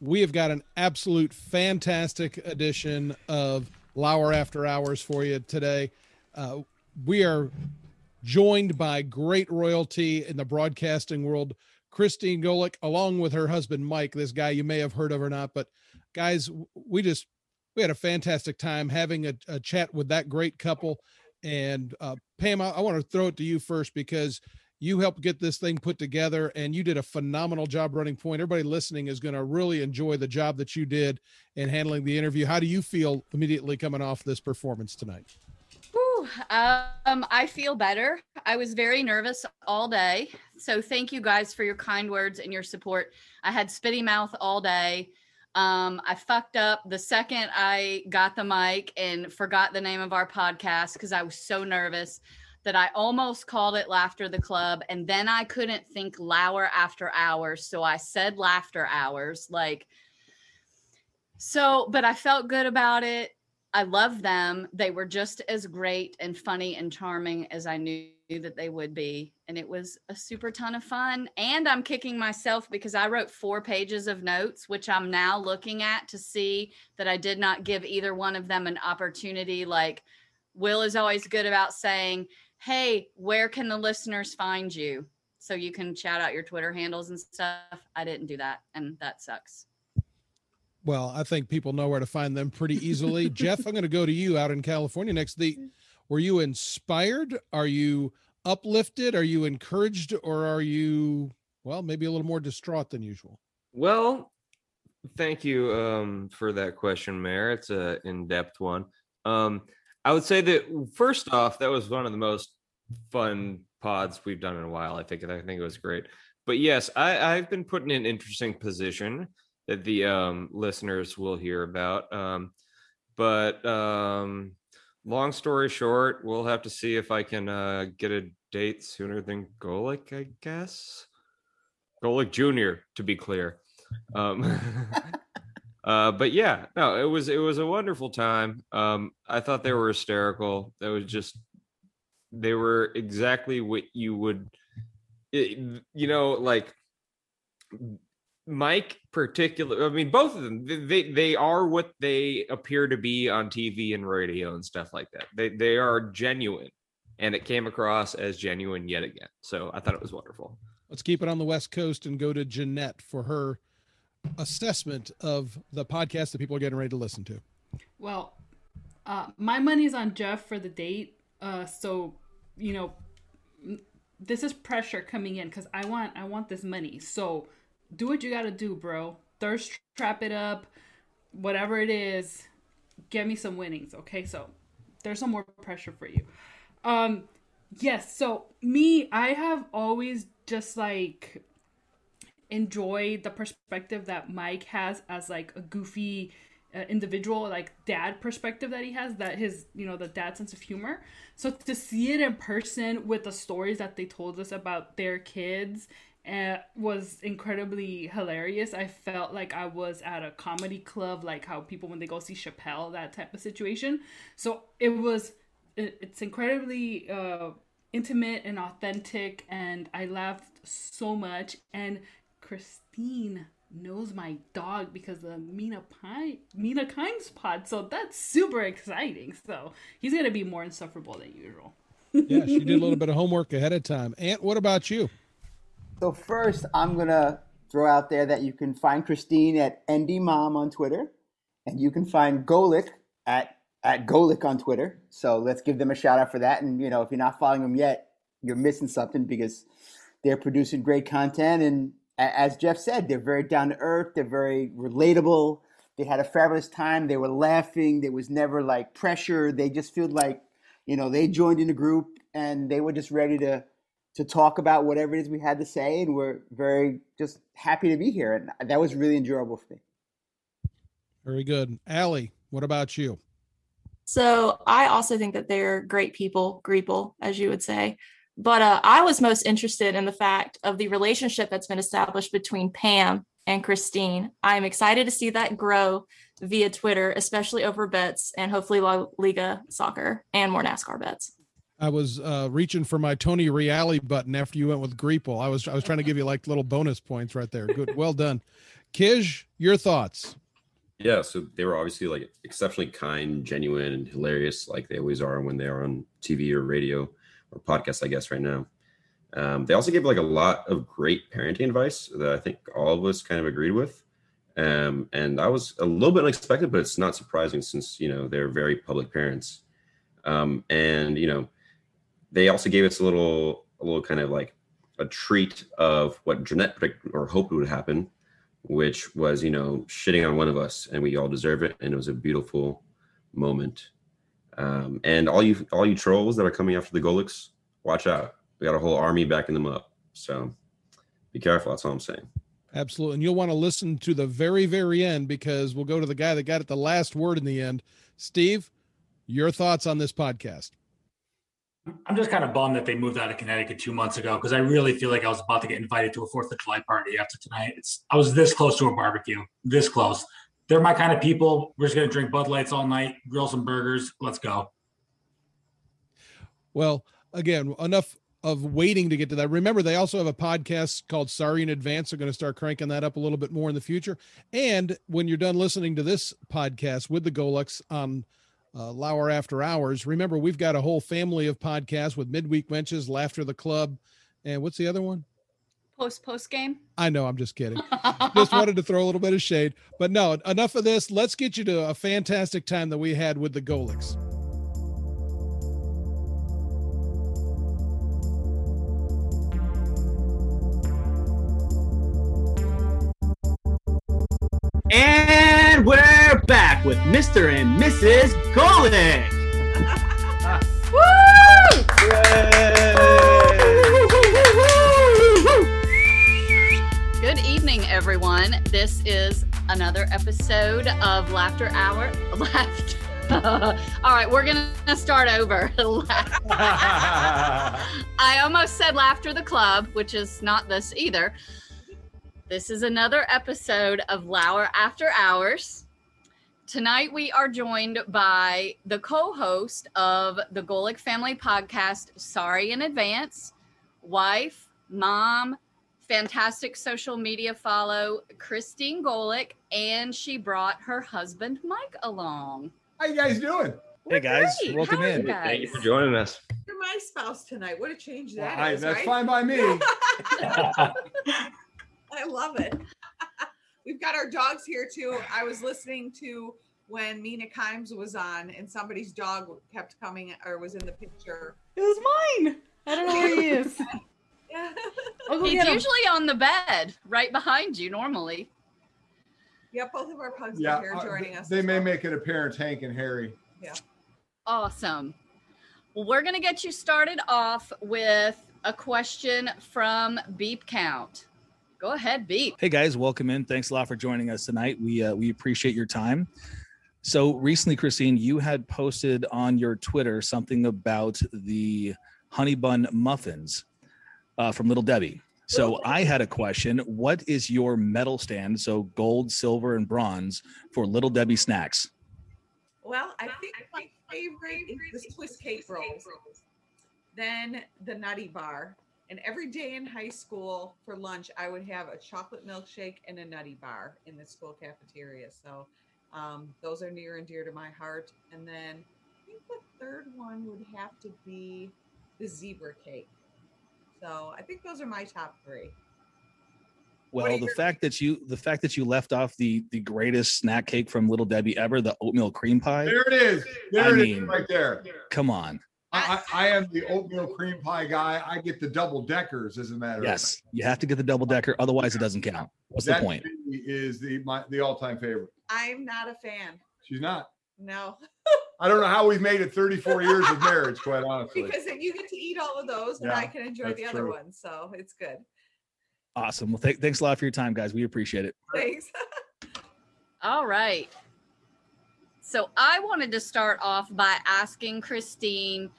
we have got an absolute fantastic edition of Lauer After Hours for you today. Uh, we are joined by great royalty in the broadcasting world, Christine Golic, along with her husband Mike. This guy you may have heard of or not, but guys, we just we had a fantastic time having a, a chat with that great couple. And uh, Pam, I, I want to throw it to you first because you helped get this thing put together and you did a phenomenal job running point. Everybody listening is going to really enjoy the job that you did in handling the interview. How do you feel immediately coming off this performance tonight? Um, I feel better. I was very nervous all day. So thank you guys for your kind words and your support. I had spitty mouth all day. Um, I fucked up the second I got the mic and forgot the name of our podcast because I was so nervous that I almost called it Laughter the Club. And then I couldn't think Lauer after hours. So I said Laughter Hours. Like, so, but I felt good about it. I love them. They were just as great and funny and charming as I knew that they would be. And it was a super ton of fun. And I'm kicking myself because I wrote four pages of notes, which I'm now looking at to see that I did not give either one of them an opportunity. Like, Will is always good about saying, hey, where can the listeners find you? So you can shout out your Twitter handles and stuff. I didn't do that, and that sucks. Well, I think people know where to find them pretty easily. Jeff, I'm going to go to you out in California next. The were you inspired? Are you uplifted? Are you encouraged, or are you well, maybe a little more distraught than usual? Well, thank you um, for that question, Mayor. It's a in-depth one. Um, I would say that first off, that was one of the most fun pods we've done in a while. I think I think it was great. But yes, I, I've been put in an interesting position that the um, listeners will hear about. Um, but um, long story short, we'll have to see if I can uh, get a date sooner than Golic, I guess. Golic Jr., to be clear. Um, Uh, but yeah, no, it was it was a wonderful time. Um, I thought they were hysterical. That was just they were exactly what you would, it, you know, like Mike particular. I mean, both of them. They they are what they appear to be on TV and radio and stuff like that. They they are genuine, and it came across as genuine yet again. So I thought it was wonderful. Let's keep it on the West Coast and go to Jeanette for her assessment of the podcast that people are getting ready to listen to? Well, uh, my money's on Jeff for the date. Uh, so, you know, this is pressure coming in because I want I want this money. So, do what you got to do, bro. Thirst trap it up, whatever it is. Get me some winnings, okay? So, there's some more pressure for you. Um, yes. So me, I have always just like enjoy the perspective that Mike has as like a goofy uh, individual like dad perspective that he has that his you know the dad sense of humor. So to see it in person with the stories that they told us about their kids uh, was incredibly hilarious. I felt like i was at a comedy club like how people when they go see chappelle that type of situation. So it was it, it's incredibly uh, intimate and authentic and i laughed so much. And Christine knows my dog because of Mina Pine Mina Kimes pod. So that's super exciting. So he's gonna be more insufferable than usual. yeah, she did a little bit of homework ahead of time. Aunt, what about you? So first, I'm gonna throw out there that you can find Christine at ND Mom on Twitter, and you can find Golic at at Golic on Twitter. So let's give them a shout out for that. And you know, if you're not following them yet, you're missing something because they're producing great content and as Jeff said, they're very down to earth. They're very relatable. They had a fabulous time. They were laughing. There was never like pressure. They just feel like, you know, they joined in a group and they were just ready to to talk about whatever it is we had to say, and we're very just happy to be here. And that was really enjoyable for me. Very good, Allie. What about you? So I also think that they're great people, Greeple, as you would say. But uh, I was most interested in the fact of the relationship that's been established between Pam and Christine. I'm excited to see that grow via Twitter, especially over bets and hopefully La Liga soccer and more NASCAR bets. I was uh, reaching for my Tony Reali button after you went with Greeple. I was I was trying to give you like little bonus points right there. Good, well done, Kish, your thoughts? Yeah, so they were obviously like exceptionally kind, genuine, and hilarious, like they always are when they are on TV or radio or podcast, I guess, right now. Um, they also gave like a lot of great parenting advice that I think all of us kind of agreed with. Um, and I was a little bit unexpected, but it's not surprising since you know they're very public parents. Um, and you know, they also gave us a little, a little kind of like a treat of what Jeanette predicted or hoped would happen, which was you know shitting on one of us, and we all deserve it, and it was a beautiful moment. Um, and all you, all you trolls that are coming after the Golics, watch out. We got a whole army backing them up. So be careful. That's all I'm saying. Absolutely. And you'll want to listen to the very, very end because we'll go to the guy that got it the last word in the end. Steve, your thoughts on this podcast? I'm just kind of bummed that they moved out of Connecticut two months ago because I really feel like I was about to get invited to a Fourth of July party after tonight. It's I was this close to a barbecue, this close. They're my kind of people. We're just gonna drink Bud Lights all night, grill some burgers. Let's go. Well, again, enough of waiting to get to that. Remember, they also have a podcast called Sorry in Advance. They're going to start cranking that up a little bit more in the future. And when you're done listening to this podcast with the Golics on uh, Lauer After Hours, remember, we've got a whole family of podcasts with Midweek Wenches, Laughter the Club, and what's the other one? Post post game. I know, I'm just kidding. just wanted to throw a little bit of shade. But no, enough of this. Let's get you to a fantastic time that we had with the Golics. And we're back with Mr. and Mrs. Golic. Everyone. This is another episode of Laughter Hour. Laughter. All right, we're gonna start over. I almost said Laughter the Club, which is not this either. This is another episode of Lauer After Hours. Tonight we are joined by the co-host of the Golic Family Podcast, Sorry in Advance, wife, mom, fantastic social media follow, Christine Golic, and she brought her husband Mike along. How you guys doing? We're guys, great. welcome How in. you guys? Thank you for joining us. You're my spouse tonight. What a change Well, that I- is, that's right? fine by me. I love it. We've got our dogs here too. I was listening to when Mina Kimes was on, and somebody's dog kept coming or was in the picture. It was mine. I don't know where he is. Yeah, He's usually on the bed right behind you normally. yeah. Both of our pugs yeah, are here uh, joining us. they may well. make an appearance, Hank and Harry. Yeah. Awesome. Well, we're going to get you started off with a question from Beep Count. Go ahead, Beep. Hey guys, welcome in. Thanks a lot for joining us tonight. We uh, we appreciate your time. So recently, Christine, you had posted on your Twitter something about the honey bun muffins uh, from Little Debbie. So I had a question. What is your medal stand? So gold, silver, and bronze for Little Debbie snacks. Well, I think my favorite is the Swiss cake rolls. Then the Nutty Bar. And every day in high school for lunch, I would have a chocolate milkshake and a Nutty Bar in the school cafeteria. So um, those are near and dear to my heart. And then I think the third one would have to be the zebra cake. So I think those are my top three. Well, the fact that you the fact that you left off the the greatest snack cake from Little Debbie ever, the oatmeal cream pie. There it is. There I it is mean- right there. Come on. I, I, I am the oatmeal cream pie guy. I get the double deckers, as a matter Yes, you have to get the double decker, otherwise it doesn't count. What's of fact. the point? That to me is the my, the all time favorite. I'm not a fan. She's not. No, I don't know how we've made it 34 years of marriage, quite honestly. because then you get to eat all of those and Yeah, I can enjoy the other true. ones. So it's good. Awesome. Well, th- thanks a lot for your time, guys. We appreciate it. Thanks. All right. So I wanted to start off by asking Christine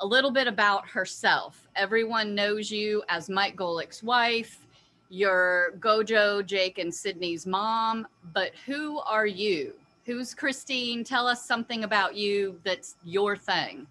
a little bit about herself. Everyone knows you as Mike Golic's wife. You're Gojo, Jake, and Sydney's mom. But who are you? Who's Christine? Tell us something about you that's your thing.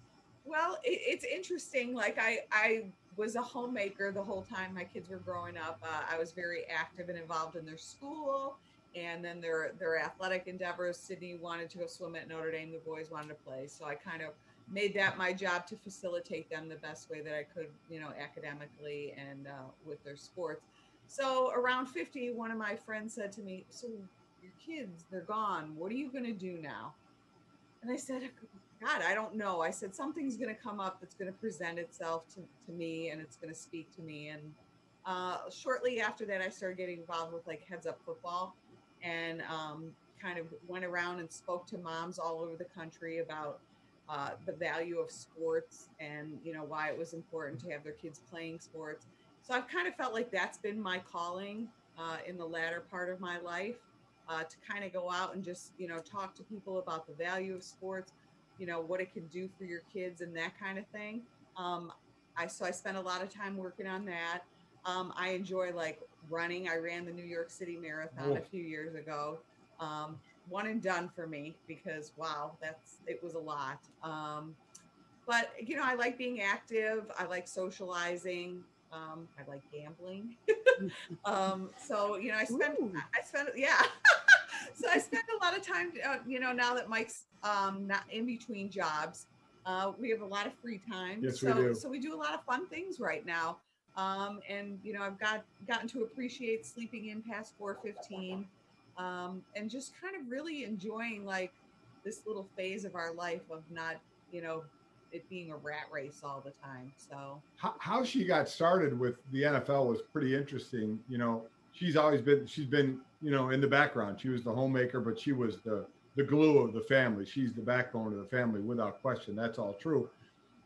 Well, it, it's interesting. Like I, I was a homemaker the whole time my kids were growing up. Uh, I was very active and involved in their school and then their their athletic endeavors. Sydney wanted to go swim at Notre Dame. The boys wanted to play, so I kind of made that my job to facilitate them the best way that I could, you know, academically and uh, with their sports. So around 50, one of my friends said to me, "So your kids, they're gone. What are you going to do now?" And I said, God, I don't know. I said, something's going to come up that's going to present itself to, to me and it's going to speak to me. And uh, shortly after that, I started getting involved with like Heads Up Football and um, kind of went around and spoke to moms all over the country about uh, the value of sports and, you know, why it was important to have their kids playing sports. So I've kind of felt like that's been my calling uh, in the latter part of my life. Uh, to kind of go out and just you know talk to people about the value of sports you know what it can do for your kids and that kind of thing. Um, i so i spent a lot of time working on that. Um, i enjoy like running. I ran the new york city marathon a few years ago. Um, one and done for me because wow that's it was a lot. Um, but you know i like being active. I like socializing um, i like gambling um, so you know i spend i spend yeah so I spend a lot of time, uh, you know, now that Mike's um, not in between jobs, uh, we have a lot of free time. Yes, we so, do. So we do a lot of fun things right now. Um, and you know, I've got gotten to appreciate sleeping in past 415, um, and just kind of really enjoying like this little phase of our life of not, you know, it being a rat race all the time. So how, how she got started with the NFL was pretty interesting. You know, she's always been she's been you know in the background. She was the homemaker, but she was the the glue of the family. She's the backbone of the family without question. That's all true.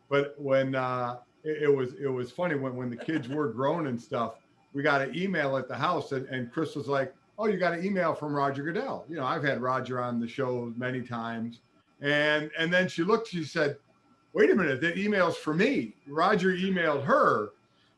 But when uh, it, it was it was funny when when the kids were grown and stuff, we got an email at the house, and, and Chris was like, "Oh, you got an email from Roger Goodell." You know, I've had Roger on the show many times, and and then she looked, she said, "Wait a minute, that email's for me." Roger emailed her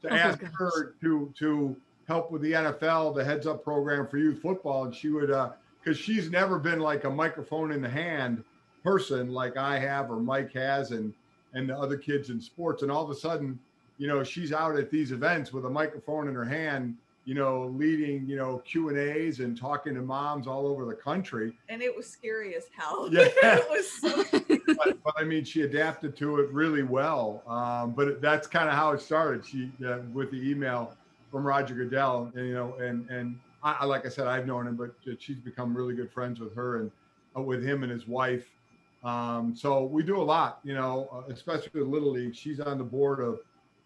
to Oh, ask her to to help with the NFL, the heads up program for youth football, and she would uh because she's never been like a microphone in the hand person like I have or Mike has and and the other kids in sports, and all of a sudden, you know, she's out at these events with a microphone in her hand, you know, leading you know Q and A's and talking to moms all over the country. and it was scary as hell. Yeah. it was so but, but I mean, she adapted to it really well. Um, but that's kind of how it started. She uh, with the email from Roger Goodell, and you know, and and I, like I said, I've known him, but she's become really good friends with her and uh, with him and his wife. Um, so we do a lot, you know, uh, especially with Little League. She's on the board of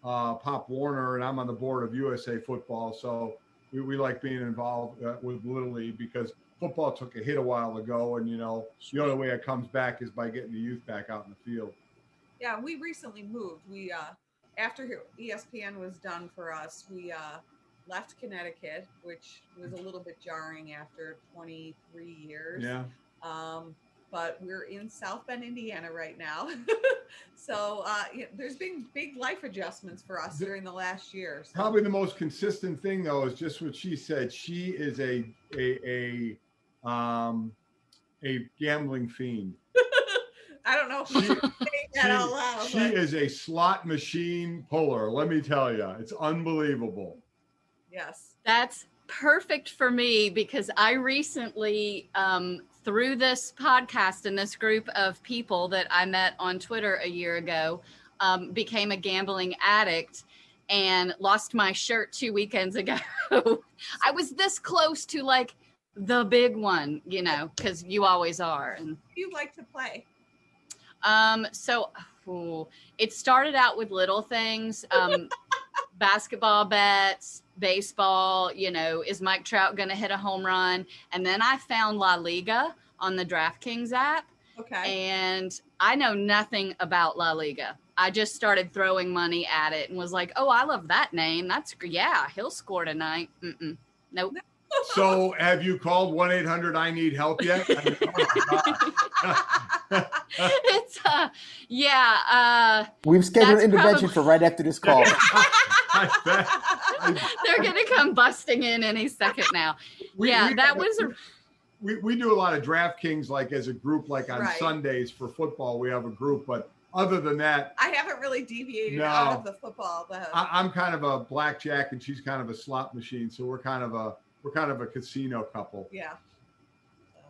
uh, Pop Warner, and I'm on the board of USA Football. So we, we like being involved uh, with Little League because football took a hit a while ago, and you know the only way it comes back is by getting the youth back out in the field. yeah we recently moved we uh after espn was done for us we uh left connecticut which was a little bit jarring after 23 years Yeah. um but we're in south bend indiana right now so uh yeah, there's been big life adjustments for us during the last year so. Probably the most consistent thing though is just what she said. She is a a a um a gambling fiend. i don't know if we should that out loud She is a slot machine puller. Let me tell you, it's unbelievable. yes That's perfect for me because I recently, um, through this podcast and this group of people that I met on Twitter a year ago, um, became a gambling addict and lost my shirt two weekends ago. I was this close to like the big one, you know, because you always are. And you like to play um, so ooh, it started out with little things, um, basketball bets, baseball, you know, is Mike Trout going to hit a home run? And then I found La Liga on the DraftKings app. Okay. And I know nothing about La Liga. I just started throwing money at it and was like, oh, I love that name. That's, yeah, he'll score tonight. Mm-mm. Nope. So have you called 1-800 I need help yet? I mean, oh it's, uh, yeah, uh, We've scheduled That's intervention probably- for right after this call. they're going to come busting in any second now. We- yeah, we that have a- was a we, we do a lot of DraftKings like as a group, like on Right. Sundays for football. We have a group, but other than that, I haven't really deviated No. out of the football. The, I, I'm kind of a blackjack and she's kind of a slot machine. So we're kind of a we're kind of a casino couple. yeah.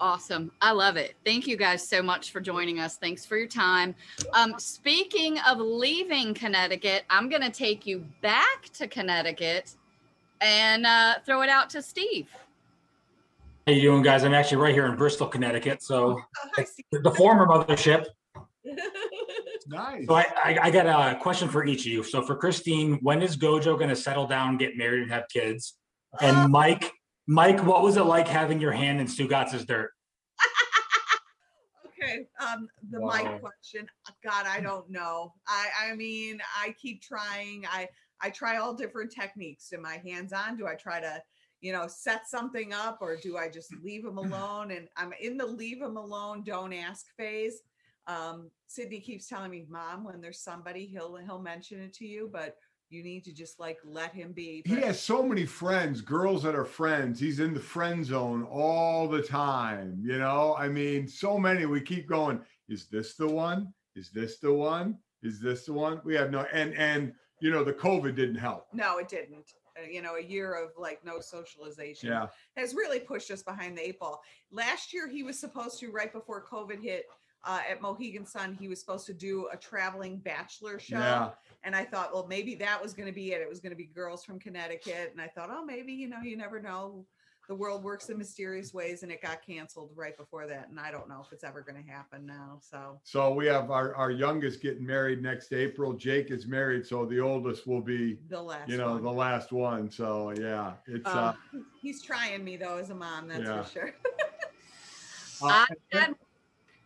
Awesome. I love it. Thank you guys so much for joining us. Thanks for your time. Um, speaking of leaving Connecticut, I'm going to take you back to Connecticut and uh, throw it out to Steve. How you doing, guys? I'm actually right here in Bristol, Connecticut. So Oh, the former mothership. Nice. So I, I, I got a question for each of you. So for Christine, when is Gojo going to settle down, get married, and have kids? And Mike, Mike, what was it like having your hand in Stugotz's dirt? Okay, um, the Wow. mic question. God, I don't know. I, I mean, I keep trying. I, I try all different techniques. Am I hands on? Do I try to, you know, set something up, or do I just leave them alone? And I'm in the leave them alone, don't ask phase. Um, Sydney keeps telling me, Mom, when there's somebody, he'll he'll mention it to you, but you need to just like let him be. He has so many friends, girls that are friends. He's in the friend zone all the time. You know, I mean, so many. We keep going. Is this the one? Is this the one? Is this the one? We have no and and you know the COVID didn't help. no, it didn't. Uh, you know, a year of like no socialization. Yeah. has really pushed us behind the eight ball. Last year, he was supposed to, right before COVID hit, uh, at Mohegan Sun, he was supposed to do a traveling bachelor show. Yeah. And I thought, well, maybe that was going to be it. It was going to be girls from Connecticut. And I thought, oh, maybe, you know, you never know. The world works in mysterious ways. And it got canceled right before that. And I don't know if it's ever going to happen now. So, So we have our, our youngest getting married next April. Jake is married, so the oldest will be, the last you know, one. the last one. So yeah, it's uh, Um, he's trying me, though, as a mom. That's Yeah. for sure. uh, I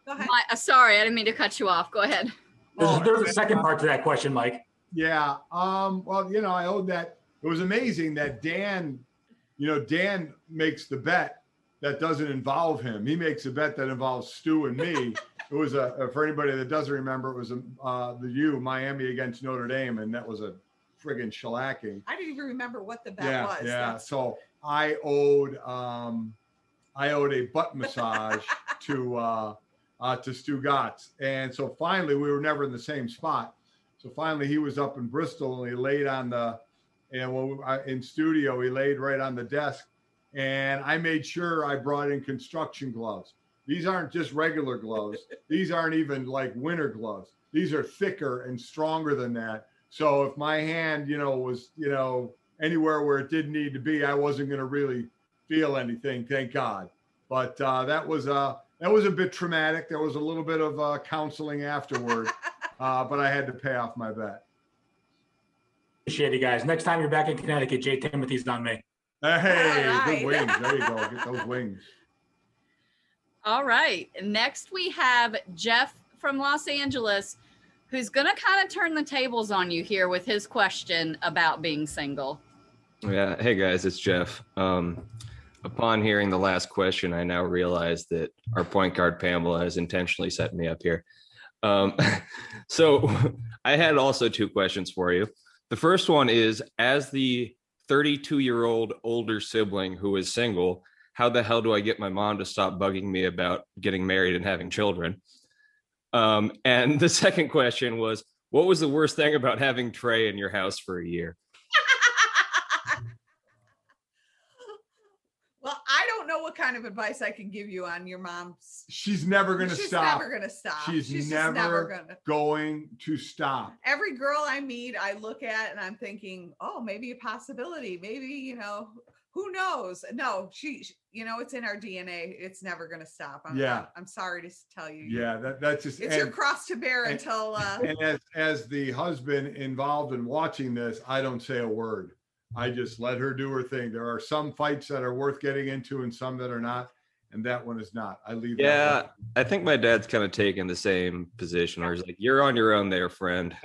Go ahead. my, uh, sorry, I didn't mean to cut you off. Go ahead. There's, Oh, there's a second part to that question, Mike. Yeah. Um, well, you know, I owed that. It was amazing that Dan, you know, Dan makes the bet that doesn't involve him. He makes a bet that involves Stu and me. it was a, for anybody that doesn't remember, it was a, uh, the U Miami against Notre Dame, and that was a friggin' shellacking. I didn't even remember what the bet yeah, was. yeah. That's- So I owed, um, I owed a butt massage to uh, uh, to Stugotz, and so finally we were never in the same spot. So finally he was up in Bristol and he laid on the, and when we, in studio he laid right on the desk, and I made sure I brought in construction gloves. These aren't just regular gloves. These aren't even like winter gloves. These are thicker and stronger than that. So if my hand, you know, was you know anywhere where it didn't need to be, I wasn't going to really feel anything. Thank God. But uh, that was uh, that was a bit traumatic. There was a little bit of uh, counseling afterward, uh, but I had to pay off my bet. Appreciate you guys. Next time you're back in Connecticut, J. Timothy's on me. Hey, All right. good wings. There you go. Get those wings. All right. Next, we have Jeff from Los Angeles, who's going to kind of turn the tables on you here with his question about being single. Yeah. Hey guys, it's Jeff. Um, upon hearing the last question, I now realize that our point guard Pamela has intentionally set me up here. Um, so I had also two questions for you. The first one is as the 32 year old older sibling who is single, how the hell do I get my mom to stop bugging me about getting married and having children? Um, and the second question was, what was the worst thing about having Trey in your house for a year? Well, I don't know what kind of advice I can give you on your mom's. She's never going to stop. She's never going to stop. She's, just never, never going to. going to stop. Every girl I meet, I look at and I'm thinking, oh, maybe a possibility. Maybe, you know, who knows? No, she, you know, it's in our DNA. It's never going to stop. I'm, Yeah. I'm, sorry to tell you. Yeah, that, that's just It's your cross to bear and- until, uh, and as as the husband involved in watching this, I don't say a word. I just let her do her thing. There are some fights that are worth getting into and some that are not, and that one is not. I leave. Yeah, one. I think my dad's kind of taken the same position where he's like, "You're on your own there, friend."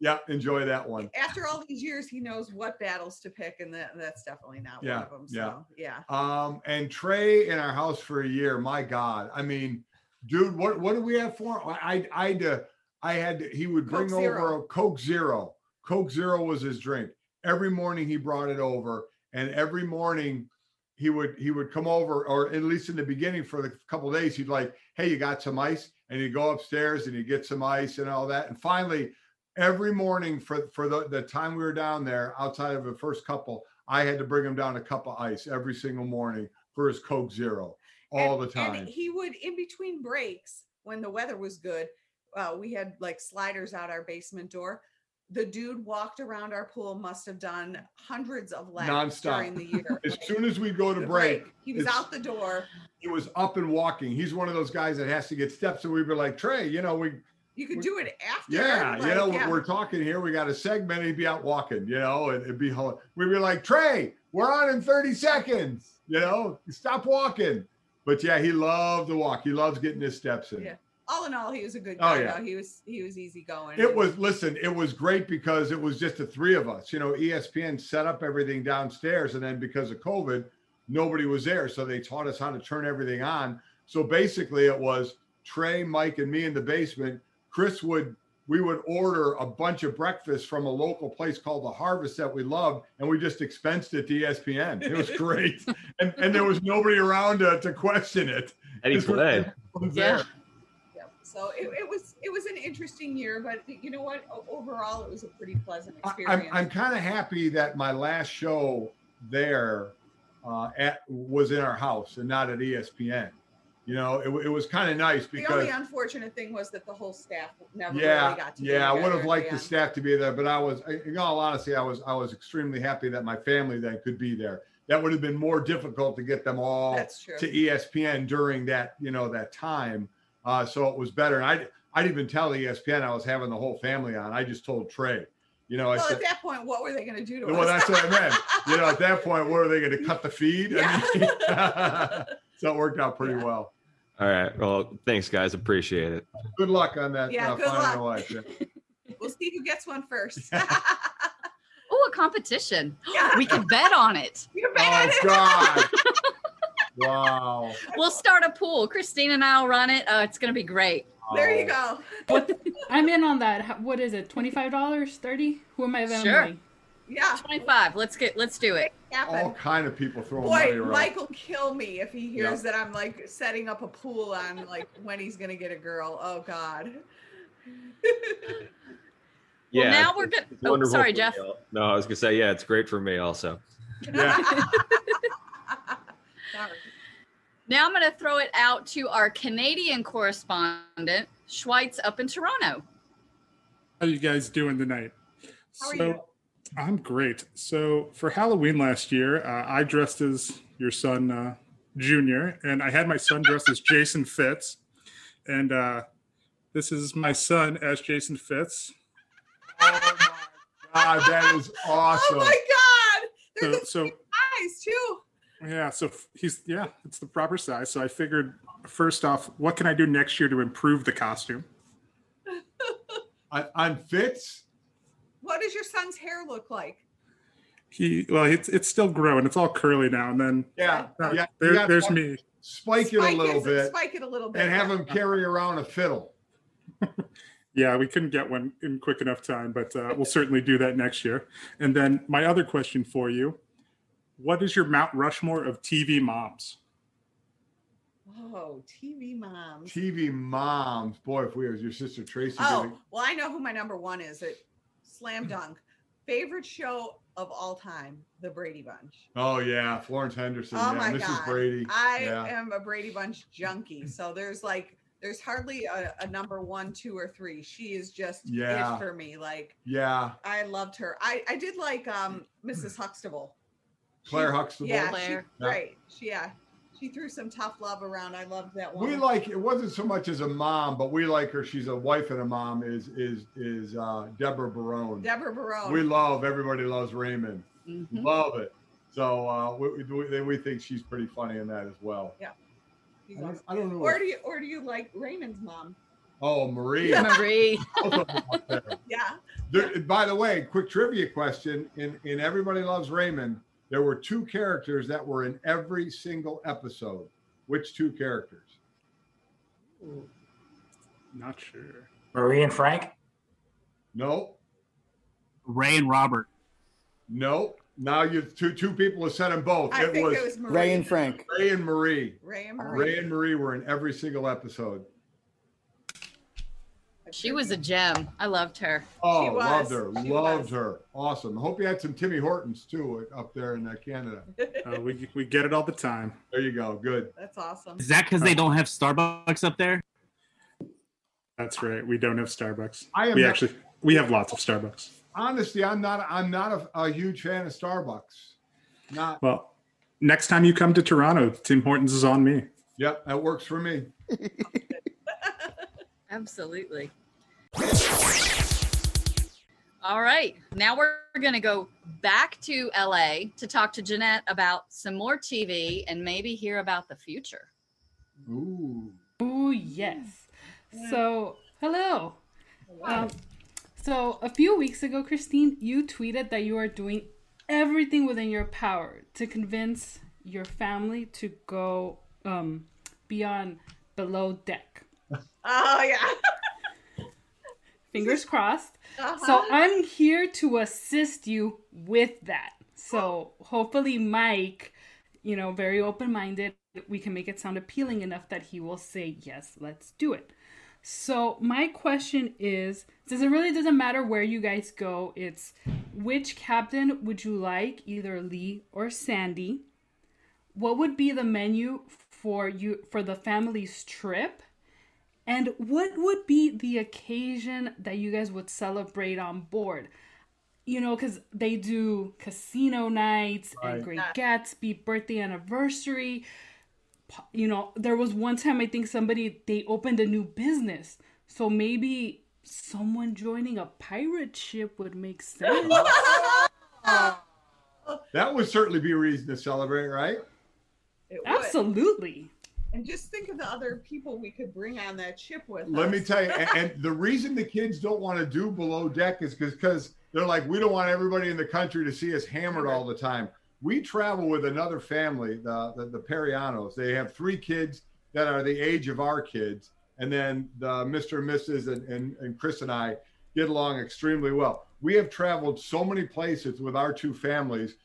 yeah, enjoy that one. after all these years, he knows what battles to pick, and that, that's definitely not Yeah, one of them. yeah. So, yeah. Um, and Trey in our house for a year. My God, I mean, dude, what what do we have for? him? I I had to. I had to, he would bring Coke over Zero. a Coke Zero. Coke Zero was his drink. Every morning he brought it over, and every morning he would he would come over, or at least in the beginning for the couple of days, he'd like, "Hey, you got some ice?" And he'd go upstairs and he'd get some ice and all that. And finally, every morning for for the, the time we were down there, outside of the first couple, I had to bring him down a cup of ice every single morning for his Coke Zero all the time. And he would, in between breaks, when the weather was good, uh, we had like sliders out our basement door. The dude walked around our pool, must have done hundreds of laps Nonstop. during the year. as soon as we go to break, He was out the door. he was up and walking. He's one of those guys that has to get steps. So we were like, Trey, you know, we You could do it after. Yeah, you know, yeah. we're talking here. We got a segment. He'd be out walking, you know, and it'd be we'd be like, Trey, we're on in 30 seconds, you know, stop walking. But yeah, he loved to walk. He loves getting his steps in. Yeah. All in all, he was a good guy. Oh, guy. yeah. though. He was he was easy going. It was listen, it was great because it was just the three of us. You know, ESPN set up everything downstairs, and then because of COVID, nobody was there. So they taught us how to turn everything on. So basically it was Trey, Mike, and me in the basement. Chris would we would order a bunch of breakfast from a local place called the Harvest that we loved, and we just expensed it to ESPN. It was great. and and there was nobody around to, to question it. Eddie Because play. Yeah. there. So it, it was it was an interesting year, but you know what? Overall, it was a pretty pleasant I- experience. I'm, I'm kind of happy that my last show there uh, at was in our house and not at ESPN. You know, it, it was kind of nice the only unfortunate thing was that the whole staff never yeah, really got to. be yeah, I would have liked the staff to be there, but I was, in all honesty, I was, I was extremely happy that my family then could be there. That would have been more difficult to get them all to ESPN during that, you know, that time. Uh, so it was better. And I, I didn't even tell ESPN I was having the whole family on. I just told Trey. You know, I Well, said, at that point, what were they going to do to well, us? Well, that's what I meant. You know, at that point, what are they going to cut the feed? I mean, so it worked out pretty well. All right. Well, thanks, guys. Appreciate it. Good luck on that. Yeah, uh, good luck. wife, yeah. we'll see who gets one first. Oh, a competition. Yeah. We can bet on it. you Oh bet. God! Wow. We'll start a pool. Christine and I'll run it. Oh, it's going to be great. There you Oh. go. What I'm in on that. What is it? Twenty five dollars? Thirty? Who am I Sure. Venmoing? Yeah. 25. Let's get let's do it. All kind of people throwing money around. Mike will kill me if he hears Yeah. that I'm like setting up a pool on like when he's gonna get a girl. Oh God. Well, Yeah. now we're it's- good- it's oh, sorry, Jeff. me No, I was gonna say, yeah, it's great for me also. Yeah. Sorry. Now I'm going to throw it out to our Canadian correspondent, Schweitz up in Toronto. How are you guys doing tonight? How are so, you? I'm great. So for Halloween last year, uh, I dressed as your son, uh, Junior, and I had my son dressed as Jason Fitz, and uh, this is my son as Jason Fitz. Oh my God, that is awesome. Oh my God. They're So, the so guys too. Yeah, so he's yeah, it's the proper size. So I figured first off, what can I do next year to improve the costume? I'm fit. What does your son's hair look like? He well, it's it's still growing. It's all curly now, and then yeah, uh, yeah. there, got there's to me. Spike it a little it- bit Spike it a little bit. and have yeah. him carry around a fiddle. Yeah, we couldn't get one in quick enough time, but uh, we'll certainly do that next year. And then my other question for you: What is your Mount Rushmore of TV moms? Oh, TV moms. TV moms. Boy, if we was your sister Tracy. Oh, gonna- well, I know who my number one is. It slam dunk. Favorite show of all time, The Brady Bunch. Oh yeah, Florence Henderson. Oh yeah, my Mrs. god. Brady. I yeah. am a Brady Bunch junkie. So there's like there's hardly a, a number one, two, or three. She is just Yeah. it for me. Like Yeah, I loved her. I I did like um Mrs. Huxtable. Claire She- Huxtable. Yeah, Claire. she great. She yeah. She threw some tough love around. I loved that one. We like it wasn't so much as a mom, but we like her. She's a wife and a mom. Is is is uh, Deborah Barone. Deborah Barone. We love everybody loves Raymond. Mhm. Love it. So uh, we, we we think she's pretty funny in that as well. She's I don't. I don't know. Or do you or do you like Raymond's mom? oh, Marie. Marie. Both of them up there. Yeah. There- by the way, quick trivia question: in in Everybody Loves Raymond, there were two characters that were in every single episode. Which two characters? Not sure. Marie and Frank. No, Ray and Robert. no. Now you two two people have said them both. I it, think was it was Marie. Ray and Frank. Ray and Marie. Ray and Marie. Ray and Marie were in every single episode. She was a gem. I loved her. Oh, was. loved her, She loved was. her. Awesome. Hope you had some Timmy Hortons too up there in uh, Canada. Uh, we we get it all the time. There you go. Good. That's awesome. Is that because they don't have Starbucks up there? That's right. We don't have Starbucks. I am we not- actually we have lots of Starbucks. Honestly, I'm not. I'm not a, a huge fan of Starbucks. Not. Well, next time you come to Toronto, Tim Hortons is on me. Yep, that works for me. Absolutely. All right. Now we're going to go back to LA to talk to Jeanette about some more TV and maybe hear about the future. Ooh. Oh yes. So hello. Um, so a few weeks ago, Christine, you tweeted that you are doing everything within your power to convince your family to go um, beyond below deck. Oh yeah. Fingers crossed. Uh-huh. So I'm here to assist you with that. So hopefully, Mike, you know, very open minded, we can make it sound appealing enough that he will say, yes, let's do it. So my question is since it really doesn't matter where you guys go, it's which captain would you like, either Lee or Sandy? What would be the menu for you for the family's trip? And what would be the occasion that you guys would celebrate on board? You know, because they do casino nights Right. and Great Gatsby birthday anniversary. You know, there was one time I think somebody they opened a new business, so maybe someone joining a pirate ship would make sense. That would certainly be a reason to celebrate, right? It would. Absolutely. And just think of the other people we could bring on that ship with. Let me tell you, and, and the reason the kids don't want to do below deck is because they're like, we don't want everybody in the country to see us hammered all the time. We travel with another family, the the, the Perianos. They have three kids that are the age of our kids, and then the Mr. and Mrs. and, and, and Chris and I get along extremely well. We have traveled so many places with our two families,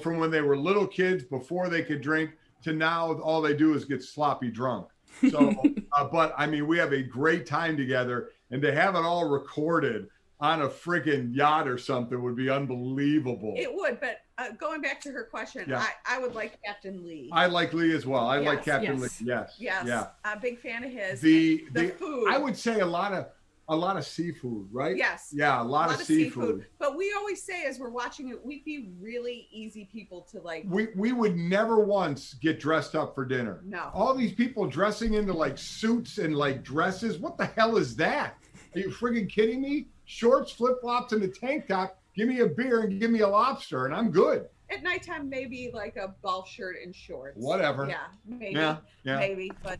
from when they were little kids before they could drink to now all they do is get sloppy drunk. So, uh, but I mean, we have a great time together, and to have it all recorded on a friggin' yacht or something would be unbelievable. It would, but uh, going back to her question, Yeah. I, I would like Captain Lee. I like Lee as well. I like Captain yes. Lee. Yes. yes, Yeah. a big fan of his. The, the, the food. I would say a lot of a lot of seafood, right? Yes. Yeah, a lot, of, seafood. But we always say as we're watching it, we'd be really easy people to like. We we would never once get dressed up for dinner. No. All these people dressing into like suits and like dresses. What the hell is that? Are you friggin' kidding me? Shorts, flip flops, and a tank top. Give me a beer and give me a lobster, and I'm good. At nighttime, maybe like a golf shirt and shorts. Whatever. Yeah, maybe. Yeah, yeah. Maybe, but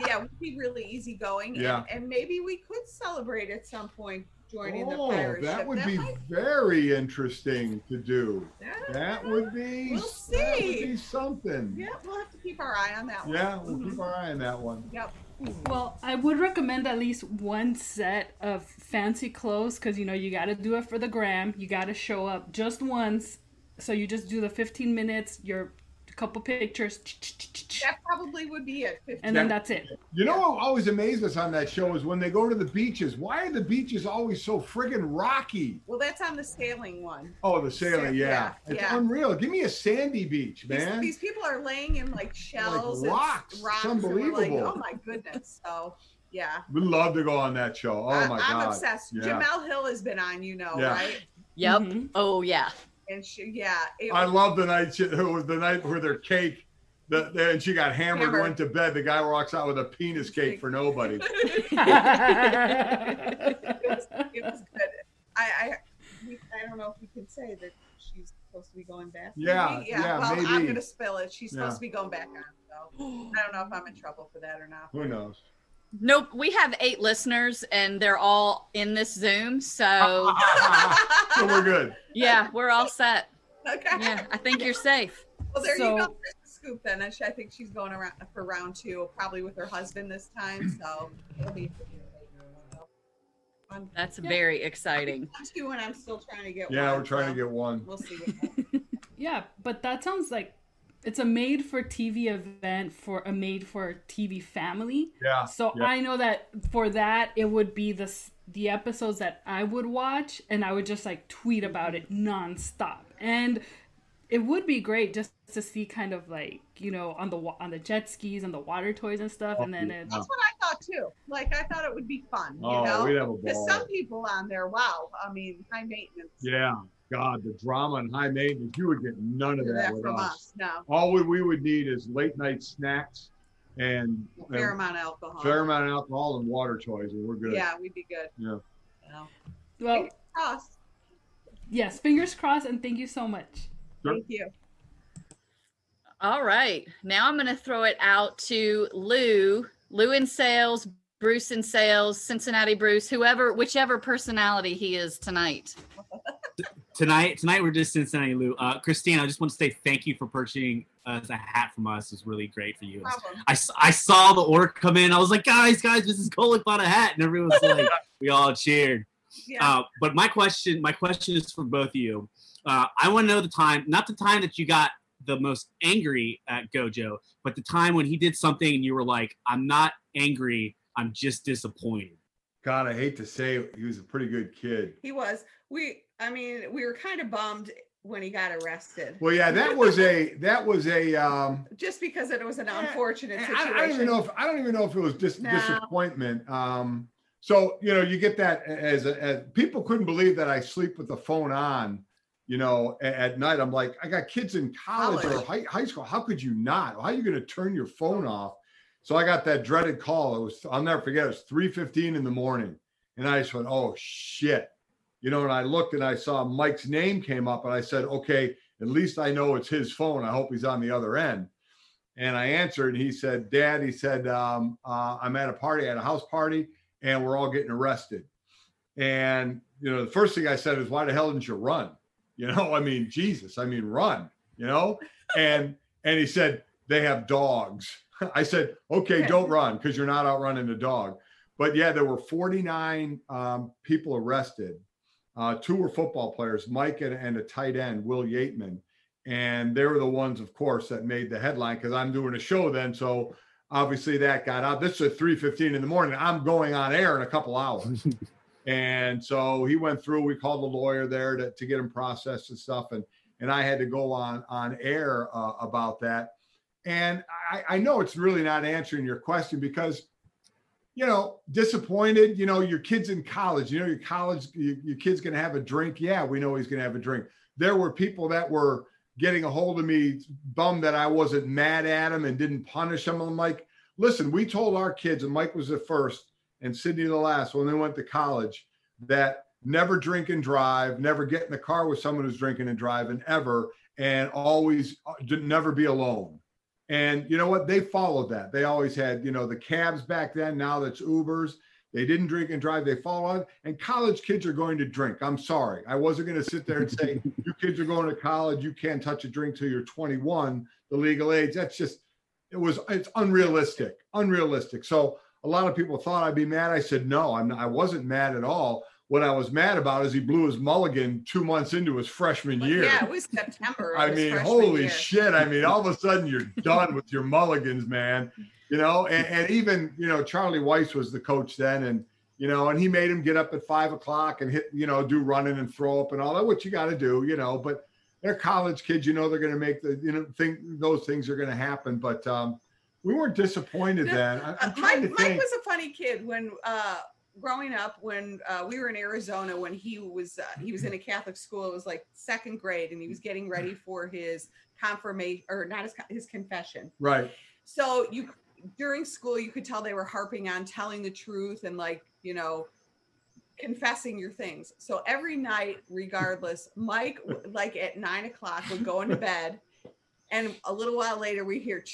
yeah, we'd be really easygoing. Yeah. And, and maybe we could celebrate at some point joining Oh, the pirate that ship. would be might- very interesting to do. Yeah. That would be. We'll see. That would be something. Yeah, we'll have to keep our eye on that one. Yeah, we'll keep our eye on that one. Yep. Well, I would recommend at least one set of fancy clothes because you know you got to do it for the gram. You got to show up just once. So you just do the 15 minutes, your couple pictures, That probably would be it. and then that's it. You know what always amazes us on that show is when they go to the beaches. Why are the beaches always so friggin' rocky? Well, that's on the sailing one. Oh, the sailing, yeah. Yeah, It's yeah. unreal. Give me a sandy beach, man. these people are laying in like shells and rocks. It's rocks. and like, unbelievable. oh my goodness. So yeah. We'd love to go on that show. Oh I- my I'm god. obsessed. Yeah. Jemele Hill has been on, you know, Yeah. right? Yep. Mhm. Oh yeah. And she, yeah. it I was- love the night she, it was the night with her cake. The, the- and she got hammered, Hammered. went to bed. The guy walks out with a penis cake for nobody. it, was, it was good. I, I, I don't know if we can say that she's supposed to be going back. Yeah, maybe? yeah, Well, I'm gonna spill it. She's supposed Yeah. to be going back on. So I don't know if I'm in trouble for that or not. Who knows? Nope. We have eight listeners and they're all in this Zoom. So So we're good. yeah, we're all set. Okay. Yeah, I think you're safe. Well, there So- you go. There's the scoop then. I think she's going around for round two, probably with her husband this time. So it'll be fun. That's very exciting. Two, and I'm still trying to get Yeah, one. we're trying so to get one. We'll see. What. Yeah, but that sounds like it's a made for TV event for a made for TV family. Yeah. So yeah. I know that for that it would be the the episodes that I would watch and I would just like tweet about it nonstop. And it would be great just to see kind of like, you know, on the on the jet skis and the water toys and stuff and then oh, it, That's what I thought too. Like I thought it would be fun. You Oh, know, we'd have a Because ball. some people on there, wow. I mean, high maintenance. Yeah. God, the drama and high maintenance, you would get none of that that with from us. us. No. All we, we would need is late night snacks and Fair and amount of alcohol. fair amount of alcohol and water toys, and we're good. Yeah, we'd be good. Yeah. No. well, Crossed. yes, fingers crossed and thank you so much. Thank you. All right. Now I'm going to throw it out to Lou, Lou in sales, Bruce in sales, Cincinnati Bruce, whoever, whichever personality he is tonight. tonight tonight we're just Cincinnati Lou. Uh, Christine, I just want to say thank you for purchasing us a hat from us. It's really great for you. I I, s- I saw the order come in. I was like, guys, guys, Mrs. Golic bought a hat, and everyone was like, we all cheered. Yeah. Uh, but my question, my question is for both of you. Uh, I want to know the time, not the time that you got the most angry at Gojo, but the time when he did something and you were like, I'm not angry, I'm just disappointed. God, I hate to say it, he was a pretty good kid. He was. We. I mean, we were kind of bummed when he got arrested. Well, yeah, that was a that was a um Just because it was an unfortunate I, situation. I don't even know if I don't even know if it was dis- No. disappointment. Um, so you know, you get that as, a, as people couldn't believe that I sleep with the phone on, you know, a- at, night. I'm like, I got kids in college, or high, high school. How could you not? How are you going to turn your phone off? So I got that dreaded call. It was I'll never forget. It was three fifteen in the morning, and I just went, oh shit. You know, and I looked and I saw Mike's name came up, and I said, okay, at least I know it's his phone. I hope he's on the other end. And I answered, and he said, Dad, he said, um, uh, I'm at a party, at a house party, and we're all getting arrested. And, you know, the first thing I said is, why the hell didn't you run? You know, I mean, Jesus, I mean, run, you know? And, and he said, they have dogs. I said, okay, Okay. don't run because you're not outrunning the dog. But yeah, there were 49 um, people arrested. Uh, two were football players, Mike and, and a tight end, Will Yeatman. And they were the ones, of course, that made the headline because I'm doing a show then. So obviously that got out. This is at 3:15 in the morning. I'm going on air in a couple hours. and so he went through, we called the lawyer there to, to get him processed and stuff. And and I had to go on on air uh, about that. And I, I know it's really not answering your question because you know, disappointed. You know, your kid's in college. You know, your college, your, your kid's going to have a drink. Yeah, we know he's going to have a drink. There were people that were getting a hold of me, bummed that I wasn't mad at him and didn't punish him. I'm like, listen, we told our kids, and Mike was the first, and Sydney the last when they went to college, that never drink and drive, never get in the car with someone who's drinking and driving ever, and always uh, never be alone. And you know what? They followed that. They always had, you know, the cabs back then. Now that's Ubers. They didn't drink and drive. They followed. And college kids are going to drink. I'm sorry. I wasn't going to sit there and say, you kids are going to college. You can't touch a drink till you're 21, the legal age. That's just, it was, it's unrealistic, unrealistic. So a lot of people thought I'd be mad. I said, no, I'm not, I wasn't mad at all. What I was mad about is he blew his mulligan two months into his freshman year. Yeah, it was September. I his mean, holy year. shit. I mean, all of a sudden you're done with your mulligans, man. You know, and, and even, you know, Charlie Weis was the coach then. And, you know, and he made him get up at five o'clock and hit, you know, do running and throw up and all that, what you got to do, you know, but they're college kids, you know, they're going to make the, you know, think those things are going to happen. But um, we weren't disappointed then. I, Uh, trying Mike, Mike was a funny kid when uh, growing up. When uh, we were in Arizona, when he was uh, he was in a Catholic school, it was like second grade, and he was getting ready for his confirmation or not his his confession. right. So you during school, you could tell they were harping on telling the truth and like you know confessing your things. So every night, regardless, Mike like at nine o'clock would go into bed, and a little while later we hear,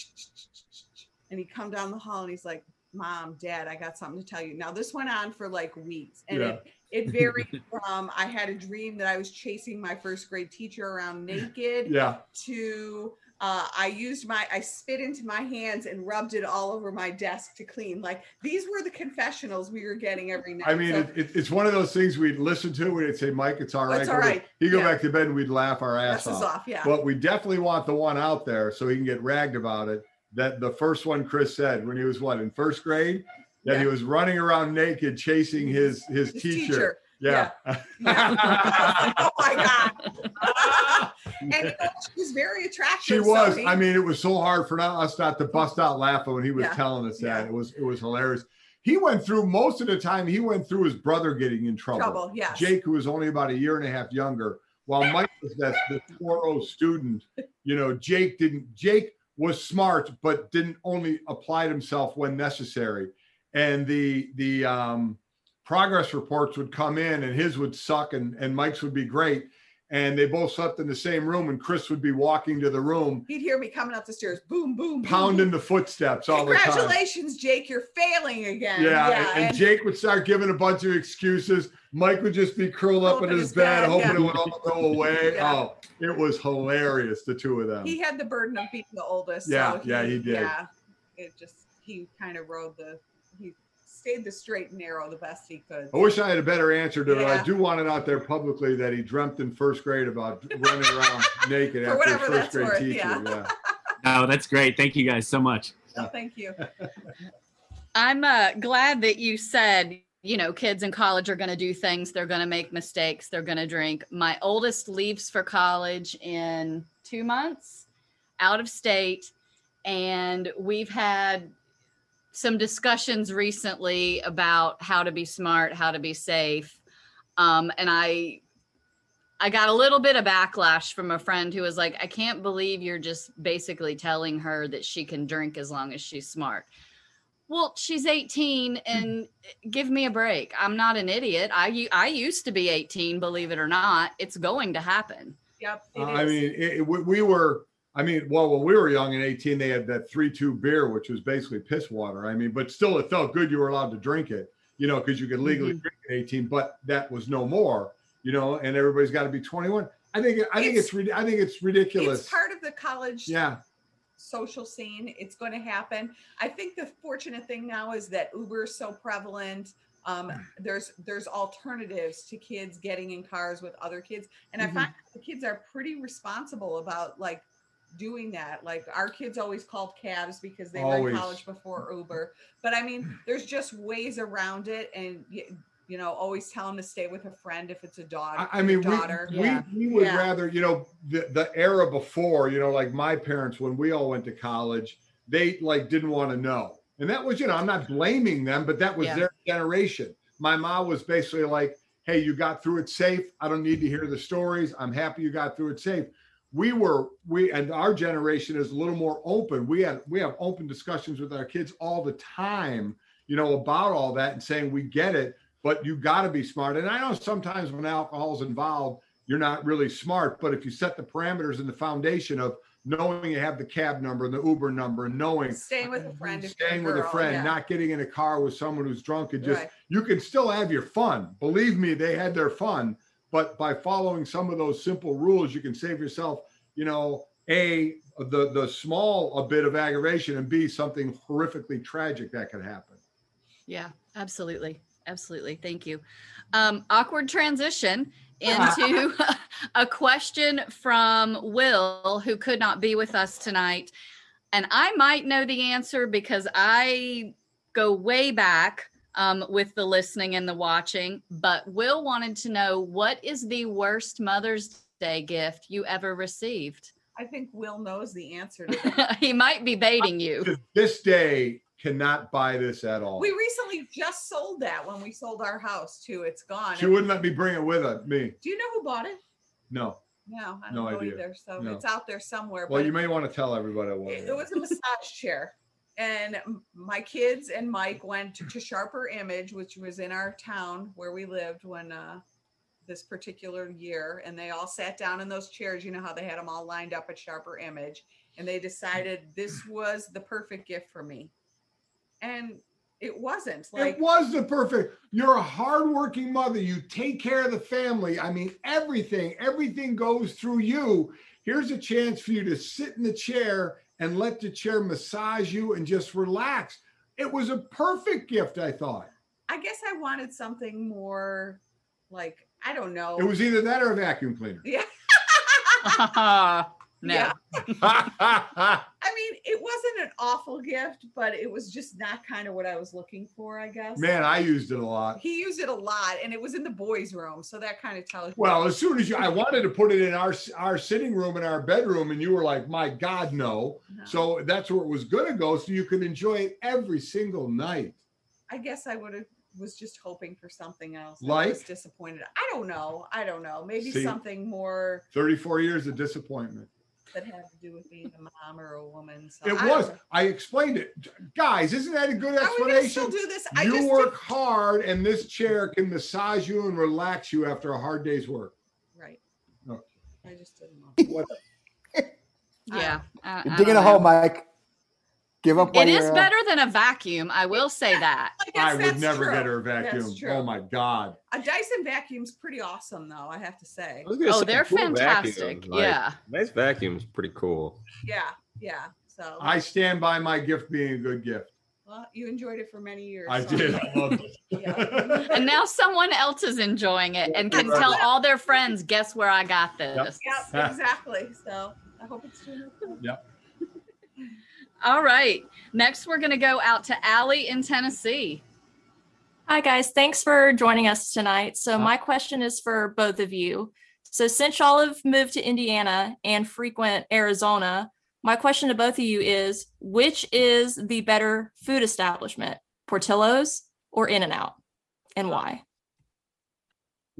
and he come down the hall and he's like, "Mom, Dad, I got something to tell you." Now this went on for like weeks, and it it varied from I had a dream that I was chasing my first grade teacher around naked Yeah. to Uh, I used my, I spit into my hands and rubbed it all over my desk to clean. Like these were the confessionals we were getting every night. I mean, So it, it, it's one of those things we'd listen to. We'd say, Mike, it's all right. It's all Go. He'd go Yeah. back to bed and we'd laugh our ass Asses off. off, yeah. But we definitely want the one out there so he can get ragged about it. That the first one Chris said when he was what in first grade, that he was running around naked chasing his his, His teacher. teacher. Yeah. oh my God. and you know, she was very attractive. She so was. he- I mean, it was so hard for not, us not to mm-hmm. bust out laughing when he was Yeah. telling us that. Yeah. It was it was hilarious. He went through most of the time. He went through his brother getting in trouble. Trouble, yes. Jake, who was only about a year and a half younger, while Mike was that the 4 student. You know, Jake didn't. Jake was smart, but didn't only apply himself when necessary. And the the um, progress reports would come in, and his would suck, and and Mike's would be great. And they both slept in the same room, and Chris would be walking to the room, He'd hear me coming up the stairs, boom, boom, pounding boom. the footsteps all the time. Congratulations, Jake! You're failing again. Yeah, and, and Jake would start giving a bunch of excuses. Mike would just be curled up in his bed, hoping it would all go away. Yeah. Oh, it was hilarious, the two of them. he had the burden of being the oldest. Yeah, so yeah, he did. Yeah, it just he kind of rode the he stayed the straight and narrow the best he could. I wish I had a better answer to it. I do want it out there publicly that he dreamt in first grade about running around naked after whatever his first that's grade worth, teacher. yeah. Yeah. No, that's great. Thank you guys so much. No, thank you. I'm uh, glad that you said, you know, kids in college are going to do things, they're going to make mistakes, they're going to drink. My oldest leaves for college in two months out of state. And we've had some discussions recently about how to be smart, how to be safe. Um, and I, I got a little bit of backlash from a friend who was like, I can't believe you're just basically telling her that she can drink as long as she's smart. Well, she's 18 and give me a break. I'm not an idiot. i i used to be 18, believe it or not. It's going to happen. Yep. Uh, I mean, it, it- we we were. I mean, well, when we were young in 18, they had that three-two beer, which was basically piss water. I mean, but still, it felt good. You were allowed to drink it, you know, because you could legally Mm-hmm. drink at 18. But that was no more, you know. And everybody's got to be 21. I think. I think it's. rid- I think it's ridiculous. It's part of the college yeah. Social scene. It's going to happen. I think the fortunate thing now is that Uber is so prevalent. Um, there's there's alternatives to kids getting in cars with other kids, and Mhm. I find the kids are pretty responsible about like doing that. Like our kids always called cabs because they Always. in college before Uber. But I mean, there's just ways around it, and you know, always tell them to stay with a friend if it's a daughter. I, I mean, we, daughter. we, we would Yeah. rather, you know, the, the era before, you know, like my parents, when we all went to college, they like didn't want to know. And that was, you know, I'm not blaming them, but that was Yeah. their generation. My mom was basically like, hey, you got through it safe. I don't need to hear the stories. I'm happy you got through it safe. We were, we, and our generation is a little more open. We had, we have open discussions with our kids all the time, you know, about all that and saying, we get it but you got to be smart. And I know sometimes when alcohol's involved, you're not really smart. But if you set the parameters and the foundation of knowing you have the cab number and the Uber number, and knowing staying with a mm-hmm. friend, staying with a friend, yeah. not getting in a car with someone who's drunk, and just Right. you can still have your fun. Believe me, they had their fun. But by following some of those simple rules, you can save yourself, you know, a the the small a bit of aggravation, and b something horrifically tragic that could happen. Yeah, absolutely. Absolutely. Thank you. Um, awkward transition into a question from Will, who could not be with us tonight. And I might know the answer because I go way back um, with the listening and the watching. But Will wanted to know what is the worst Mother's Day gift you ever received? I think Will knows the answer to that. he might be baiting you. To this day cannot buy this at all. We recently just sold that when we sold our house too. It's gone. She wouldn't let me bring it with her, me. Do you know who bought it? No. No, I don't No know idea. either. So No. it's out there somewhere. Well, you may want to tell everybody what it, it was. a massage chair. And my kids and Mike went to, to Sharper Image, which was in our town where we lived when uh, this particular year. And they all sat down in those chairs. You know how they had them all lined up at Sharper Image. And they decided this was the perfect gift for me. And it wasn't like it was the perfect. You're a hardworking mother. You take care of the family. I mean, everything, everything goes through you. Here's a chance for you to sit in the chair and let the chair massage you and just relax. It was a perfect gift, I thought. I guess I wanted something more like I don't know. It was either that or a vacuum cleaner. yeah. no. Yeah. I mean, it wasn't an awful gift, but it was just not kind of what I was looking for, I guess. Man, I used it a lot. he used it a lot and it was in the boys' room, so that kind of tells. Well, as soon as you, I wanted to put it in our our sitting room in our bedroom, and you were like, "My God, no!" No. So that's where it was going to go, so you could enjoy it every single night. I guess I would have was just hoping for something else. Like I was disappointed. I don't know. I don't know. Maybe See? something more Thirty-four years of disappointment. That had to do with being a mom or a woman. So It I was. I explained it, guys. Isn't that a good Are we gonna still explanation? do this? I you just work hard, and this chair can massage you and relax you after a hard day's work. right. No. I just didn't know. Whatever. Yeah. I- You're digging a hole. Mike. Give up. It while is uh, better than a vacuum. I will say that. I guess I would never true. get her a vacuum. Oh my God. A Dyson vacuum's pretty awesome, though. I have to say. I was gonna Oh, say, they're cool fantastic. like, Yeah. nice vacuums, pretty cool. Yeah, yeah. So I stand by my gift being a good gift. well, you enjoyed it for many years. I so- did. I loved it. Yeah. And now someone else is enjoying it and can tell all their friends, guess where I got this. Yep, exactly. So I hope it's doing okay. Yep. All right. Next, we're going to go out to Allie in Tennessee. Hi, guys. Thanks for joining us tonight. So, uh-huh. my question is for both of you. So, since y'all have moved to Indiana and frequent Arizona, my question to both of you is which is the better food establishment, Portillo's or In N Out, and why?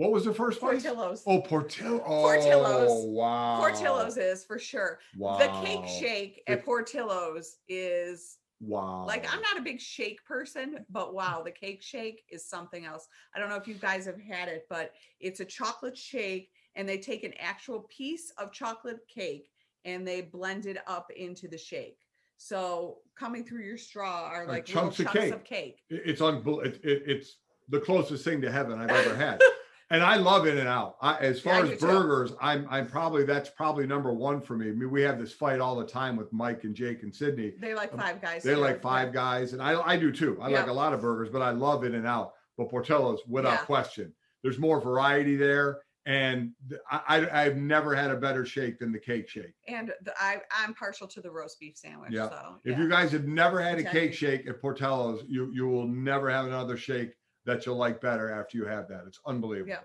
What was the first place? Portillo's. Oh, Portillo. Oh, Portillo's. wow. Portillo's is for sure. Wow. The cake shake at Portillo's is Wow. like I'm not a big shake person, but wow, the cake shake is something else. I don't know if you guys have had it, but it's a chocolate shake and they take an actual piece of chocolate cake and they blend it up into the shake. So coming through your straw are like little chunks of chunks cake. of cake. It- It's unbel- it, it, It's the closest thing to heaven I've ever had. And I love In and Out. As far do as too. burgers, I'm I'm probably that's probably number one for me. I mean, we have this fight all the time with Mike and Jake and Sydney. They like um, five guys. They like. Five Guys, and I I do too. I like a lot of burgers, but I love In and Out. But Portillo's without Yeah. question. There's more variety there, and I, I I've never had a better shake than the cake shake. And the, I I'm partial to the roast beef sandwich. Yeah. So If you guys have never had a cake shake at Portillo's, you you will never have another shake that you'll like better after you have that. It's unbelievable. Yeah.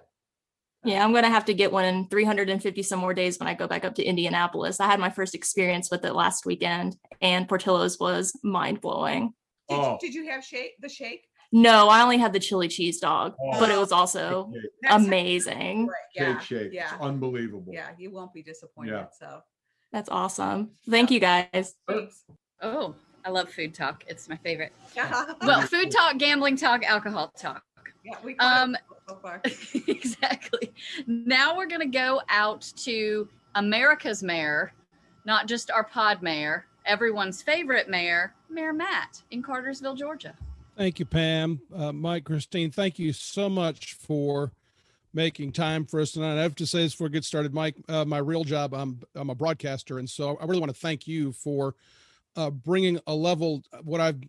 Yeah, I'm going to have to get one in 350 some more days when I go back up to Indianapolis. I had my first experience with it last weekend, and Portillo's was mind blowing. Did, Oh. you, did you have shake the shake? No, I only had the chili cheese dog, oh. but it was Oh. also That's amazing. Right. Yeah. shake, shake. Yeah. It's unbelievable. Yeah. You won't be disappointed. Yeah. So That's awesome. Thank you guys. thanks. Oh, I love food talk. It's my favorite. Well, food talk, gambling talk, alcohol talk. yeah. We Um, um so far. exactly. Now we're going to go out to America's mayor, not just our pod mayor, everyone's favorite mayor, Mayor Matt in Cartersville, Georgia. Thank you, Pam. Uh, Mike, Christine, thank you so much for making time for us tonight. I have to say this before we get started, Mike. Uh, my real job, I'm I'm a broadcaster, and so I really want to thank you for uh, bringing a level. What I've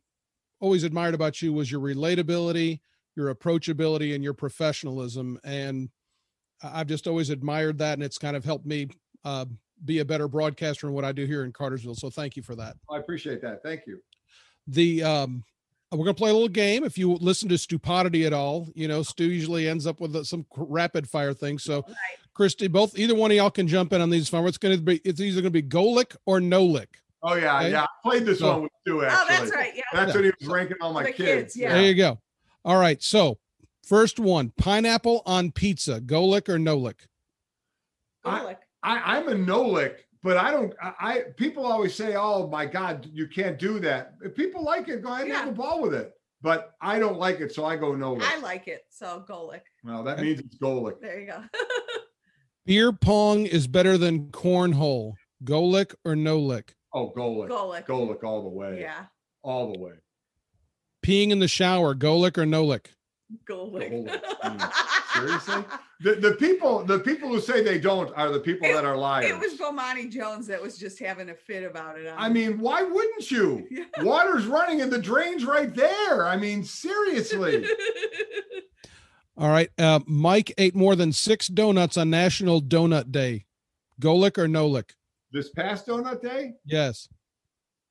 always admired about you was your relatability, your approachability, and your professionalism. And I- I've just always admired that, and it's kind of helped me uh, be a better broadcaster in what I do here in Cartersville. So thank you for that I appreciate that. Thank you. the um we're gonna play a little game if you listen to stupidity at all you know stu usually ends up with uh, some rapid fire thing so christy both either one of y'all can jump in on these fun it's gonna be it's either gonna be go lick or no lick Oh yeah, Okay. yeah. I played this So- one with two actually. Oh, that's right. Yeah. That's what he was ranking all my The kids. kids, yeah. there you go all right so first one pineapple on pizza go lick or no lick I- Garlic. I, I'm a no lick, but I don't. I, I people always say, "Oh my God, you can't do that." If people like it, go ahead and have a ball with it. But I don't like it, so I go no lick. I like it. So Golic. well, that means it's go lick. There you go. beer pong is better than cornhole go lick or no lick Oh, go lick. Golic. Go lick all the way. Yeah. All the way. peeing in the shower go lick or no lick Golic. Golic. Mm. Seriously? The, the people the people who say they don't are the people that are liars. It was Bomani Jones that was just having a fit about it. I mean, why wouldn't you? Water's running and the drain's right there. I mean, seriously. All right. Uh, Mike ate more than six donuts on National Donut Day. Go lick or no lick? This past donut day? Yes.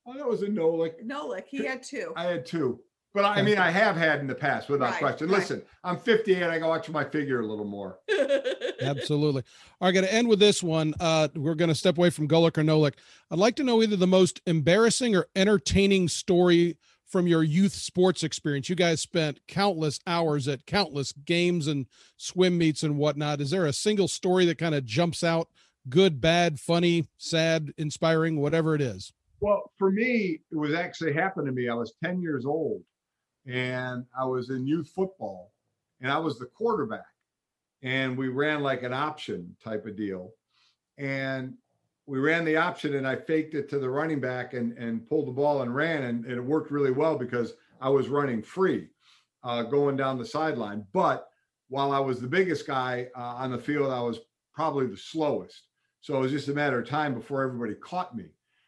Oh, that was a no lick. no, like he had two. I had two. But I mean, I have had in the past without Right, question. right. Listen, I'm 58. I got to watch my figure a little more. Absolutely. All right, going to end with this one. Uh, we're going to step away from Golic or Nolik. I'd like to know either the most embarrassing or entertaining story from your youth sports experience. You guys spent countless hours at countless games and swim meets and whatnot. Is there a single story that kind of jumps out? Good, bad, funny, sad, inspiring, whatever it is. Well, for me, it was actually happened to me. I was 10 years old and I was in youth football and I was the quarterback. And we ran like an option type of deal. And we ran the option and I faked it to the running back and, and pulled the ball and ran. And, and it worked really well because I was running free uh, going down the sideline. But while I was the biggest guy uh, on the field, I was probably the slowest. So it was just a matter of time before everybody caught me.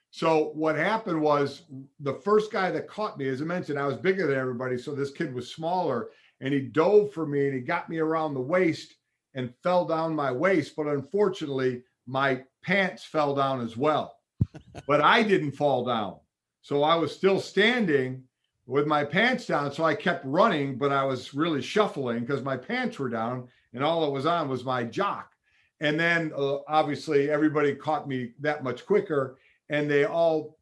So what happened was the first guy that caught me, as I mentioned, I was bigger than everybody. So this kid was smaller and he dove for me and he got me around the waist and fell down my waist. But unfortunately, my pants fell down as well. but I didn't fall down. So I was still standing with my pants down. So I kept running, but I was really shuffling because my pants were down and all that was on was my jock. And then uh, obviously everybody caught me that much quicker and they all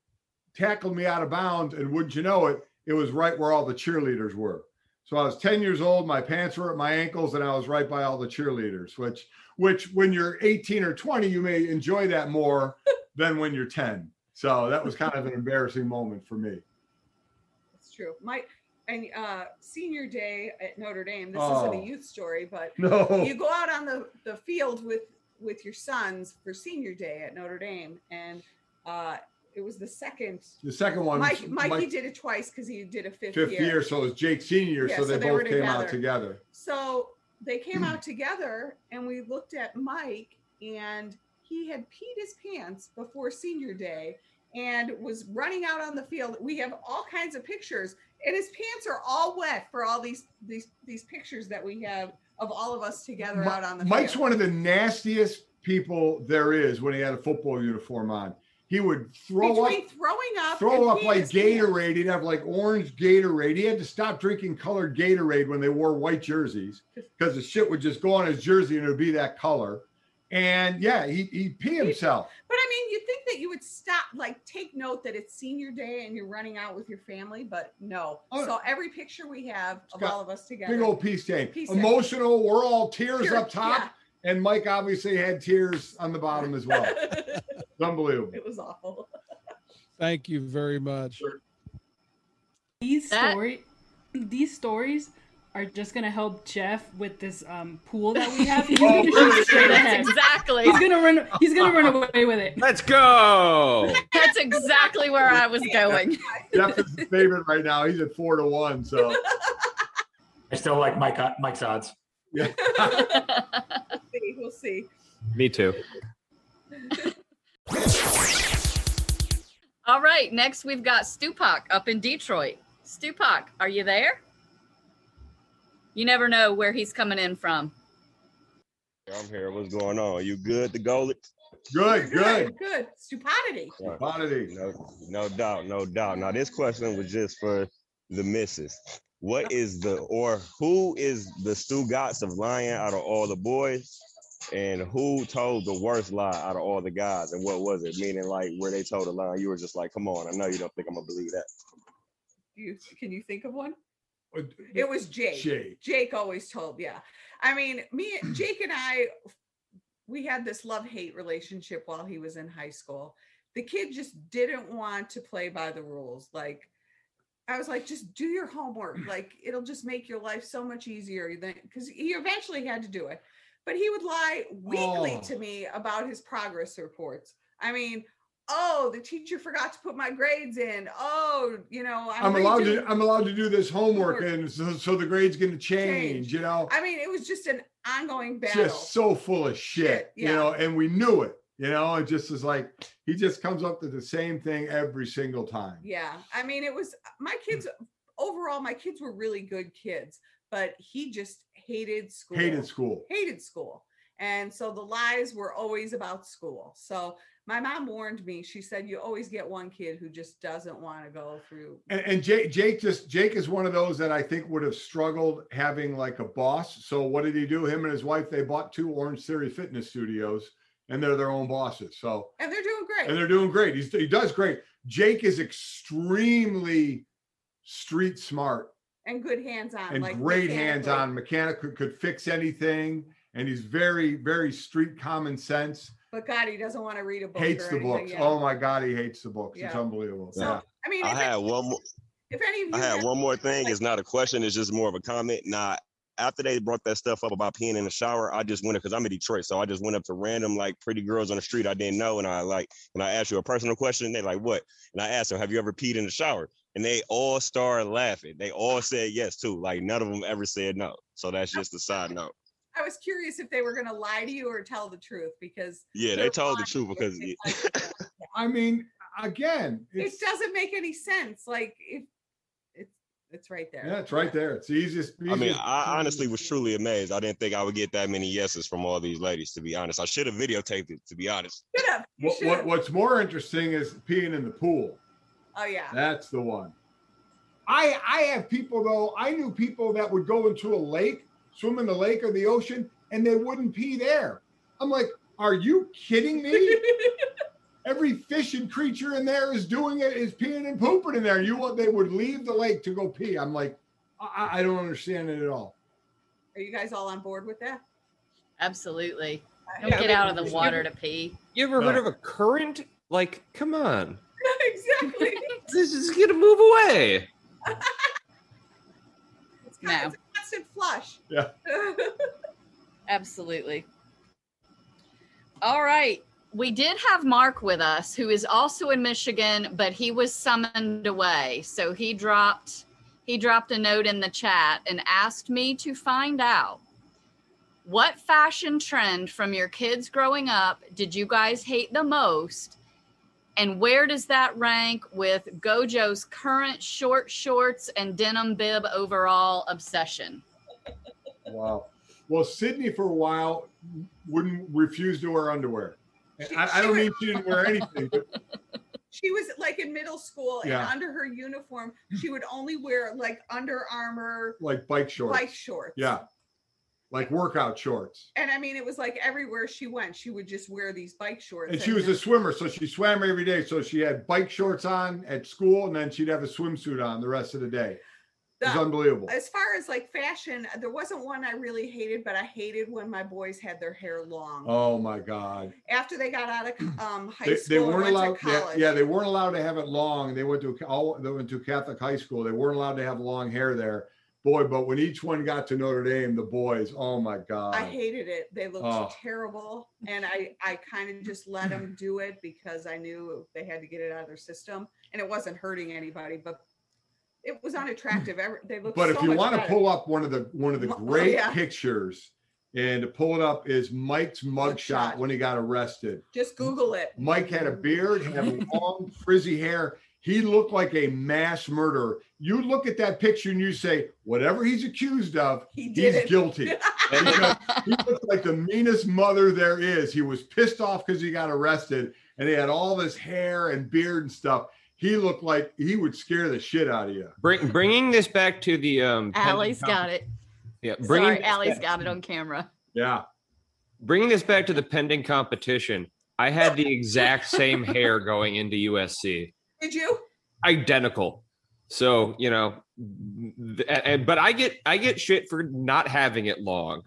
tackled me out of bounds. And wouldn't you know it, it was right where all the cheerleaders were. So I was 10 years old, my pants were at my ankles, and I was right by all the cheerleaders, which which when you're 18 or 20, you may enjoy that more than when you're 10. So that was kind of an embarrassing moment for me. That's true. My and uh senior day at Notre Dame. This Oh. isn't a youth story, but No. you go out on the the field with with your sons for senior day at Notre Dame, and uh it was the second. The second one, Mike, Mikey Mike- did it twice because he did a fifth, Fifth year. so it was Jake senior, Yeah, so so they they both came out together. So they came out together, and we looked at Mike, and he had peed his pants before senior day and was running out on the field. We have all kinds of pictures, and his pants are all wet for all these these these pictures that we have of all of us together Mi- out on the Mike's field. one of the nastiest people there is when he had a football uniform on. He would throw Between up throwing up, throw up like pants. Gatorade. He'd have like orange Gatorade. He had to stop drinking colored Gatorade when they wore white jerseys because the shit would just go on his jersey and it would be that color. And yeah, he he'd pee himself. But I mean, you think that you would stop, like, take note that it's senior day and you're running out with your family, but no. Oh. so every picture we have of all of us together, Big old pee stain. Pee stain. Emotional. We're all tears Tear- up top. And Mike obviously had tears on the bottom as well. it's unbelievable. It was awful. Thank you very much. These That- story, these stories are just gonna help Jeff with this um, pool that we have. He's gonna shoot straight That's ahead. exactly. He's gonna run. He's gonna run away with it. Let's go. That's exactly where I was going. Jeff is the favorite right now. He's at four to one. So I still like Mike Mike's odds. yeah. see, we'll see. Me too. All right, next we've got Stupak up in Detroit. Stupak, are you there? You never know where he's coming in from. I'm here. What's going on? You good to go? Good, good. Good. Stupidity. Stupidity. No, no doubt, no doubt. Now this question was just for the missus. What is the or who is the Stugotz of lying out of all the boys? And who told the worst lie out of all the guys? And what was it? Meaning like where they told a lie, you were just like, come on, I know you don't think I'm gonna believe that. You can you think of one? Uh, it was Jake. Jake. Jake always told, yeah. I mean, me, Jake and I, we had this love hate relationship while he was in high school. The kid just didn't want to play by the rules. Like, I was like, just do your homework. Like, it'll just make your life so much easier than because he eventually had to do it. But he would lie weekly Oh. to me about his progress reports. I mean, oh, the teacher forgot to put my grades in. Oh, you know, I'm, I'm allowed to I'm allowed to do this homework Homework. and so, so the grade's gonna change, you know. I mean, it was just an ongoing battle. Just so full of shit, you yeah. know, and we knew it, you know, it just is like he just comes up to the same thing every single time. Yeah. I mean, it was my kids overall, my kids were really good kids, but he just hated school. Hated school. Hated school. And so the lies were always about school. So my mom warned me. She said, You always get one kid who just doesn't want to go through. And, and Jake, Jake just Jake is one of those that I think would have struggled having like a boss. So what did he do? Him and his wife they bought two Orangetheory fitness studios, and they're their own bosses. So And they're doing great. and they're doing great. He's, he does great. Jake is extremely street smart and good hands on. and like great hands on Mechanic could, could fix anything, and he's very very street common sense. But God, he doesn't want to read a book. Hates the books. yeah. Oh my God, he hates the books. It's unbelievable. So, yeah. I mean, I if, had one more. if any of you I had have- one more thing. like- It's not a question. It's just more of a comment. Now, after they brought that stuff up about peeing in the shower, I just went up because I'm in Detroit, so I just went up to random like pretty girls on the street I didn't know, and I like when I asked you a personal question, they like what? And I asked them, "Have you ever peed in the shower?" And they all started laughing. They all said yes too. Like none of them ever said no. So that's just a side note. I was curious if they were going to lie to you or tell the truth because Yeah, they told the truth because I mean, again, it doesn't make any sense. Like if it's it's right there. yeah, it's right there. It's the easiest. I mean, I honestly was truly amazed. I didn't think I would get that many yeses from all these ladies. To be honest, I should have videotaped it. To be honest. Should have. You What, should what, what's more interesting is peeing in the pool. Oh yeah. That's the one. I I have people though. I knew people that would go into a lake, swim in the lake or the ocean, and they wouldn't pee there. I'm like, are you kidding me? Every fish and creature in there is doing it, is peeing and pooping in there. You want they would leave the lake to go pee. I'm like, I, I don't understand it at all. Are you guys all on board with that? Absolutely. Don't Yeah, get out of the water to pee. You ever heard of a current? Like, come on. exactly. This is gonna move away. It's, No. kind of, it's a constant flush. Yeah. Absolutely. All right. We did have Mark with us, who is also in Michigan, but he was summoned away. So he dropped he dropped a note in the chat and asked me to find out what fashion trend from your kids growing up did you guys hate the most? And where does that rank with Gojo's current short shorts and denim bib overall obsession? Wow. Well, Sydney for a while wouldn't refuse to wear underwear. She- I, I don't mean she didn't wear anything, but She was like in middle school and under her uniform, she would only wear like Under Armour like bike shorts. bike shorts. Yeah. Like workout shorts. And I mean, it was like everywhere she went, she would just wear these bike shorts. And she was a swimmer, so she swam every day. So she had bike shorts on at school, and then she'd have a swimsuit on the rest of the day. It was The- unbelievable. as far as like fashion, there wasn't one I really hated, but I hated when my boys had their hair long. Oh my God. After they got out of um, high They, school, they weren't allowed. to Yeah, yeah, they weren't allowed to have it long. They went to all. They went to Catholic high school. They weren't allowed to have long hair there. Boy, but when each one got to Notre Dame, the boys, oh my God. I hated it. They looked Oh. terrible, and I I kind of just let them do it because I knew they had to get it out of their system, and it wasn't hurting anybody, but it was unattractive. They looked. But so if you want to pull up one of the one of the Oh, great yeah. pictures, and to pull it up is Mike's mugshot when he got arrested. just Google it. Mike had a beard, had long frizzy hair. He looked like a mass murderer. You look at that picture and you say, whatever he's accused of, He he's it. guilty. because he looked like the meanest mother there is. He was pissed off because he got arrested and he had all this hair and beard and stuff. He looked like he would scare the shit out of you. Bring, bringing this back to the um. Allie's got it. Yeah, bringing Sorry, this Allie's back- got it on camera. Yeah. bringing this back to the pending competition. I had the exact same hair going into USC, Did you? identical. So you know, and but I get I get shit for not having it long.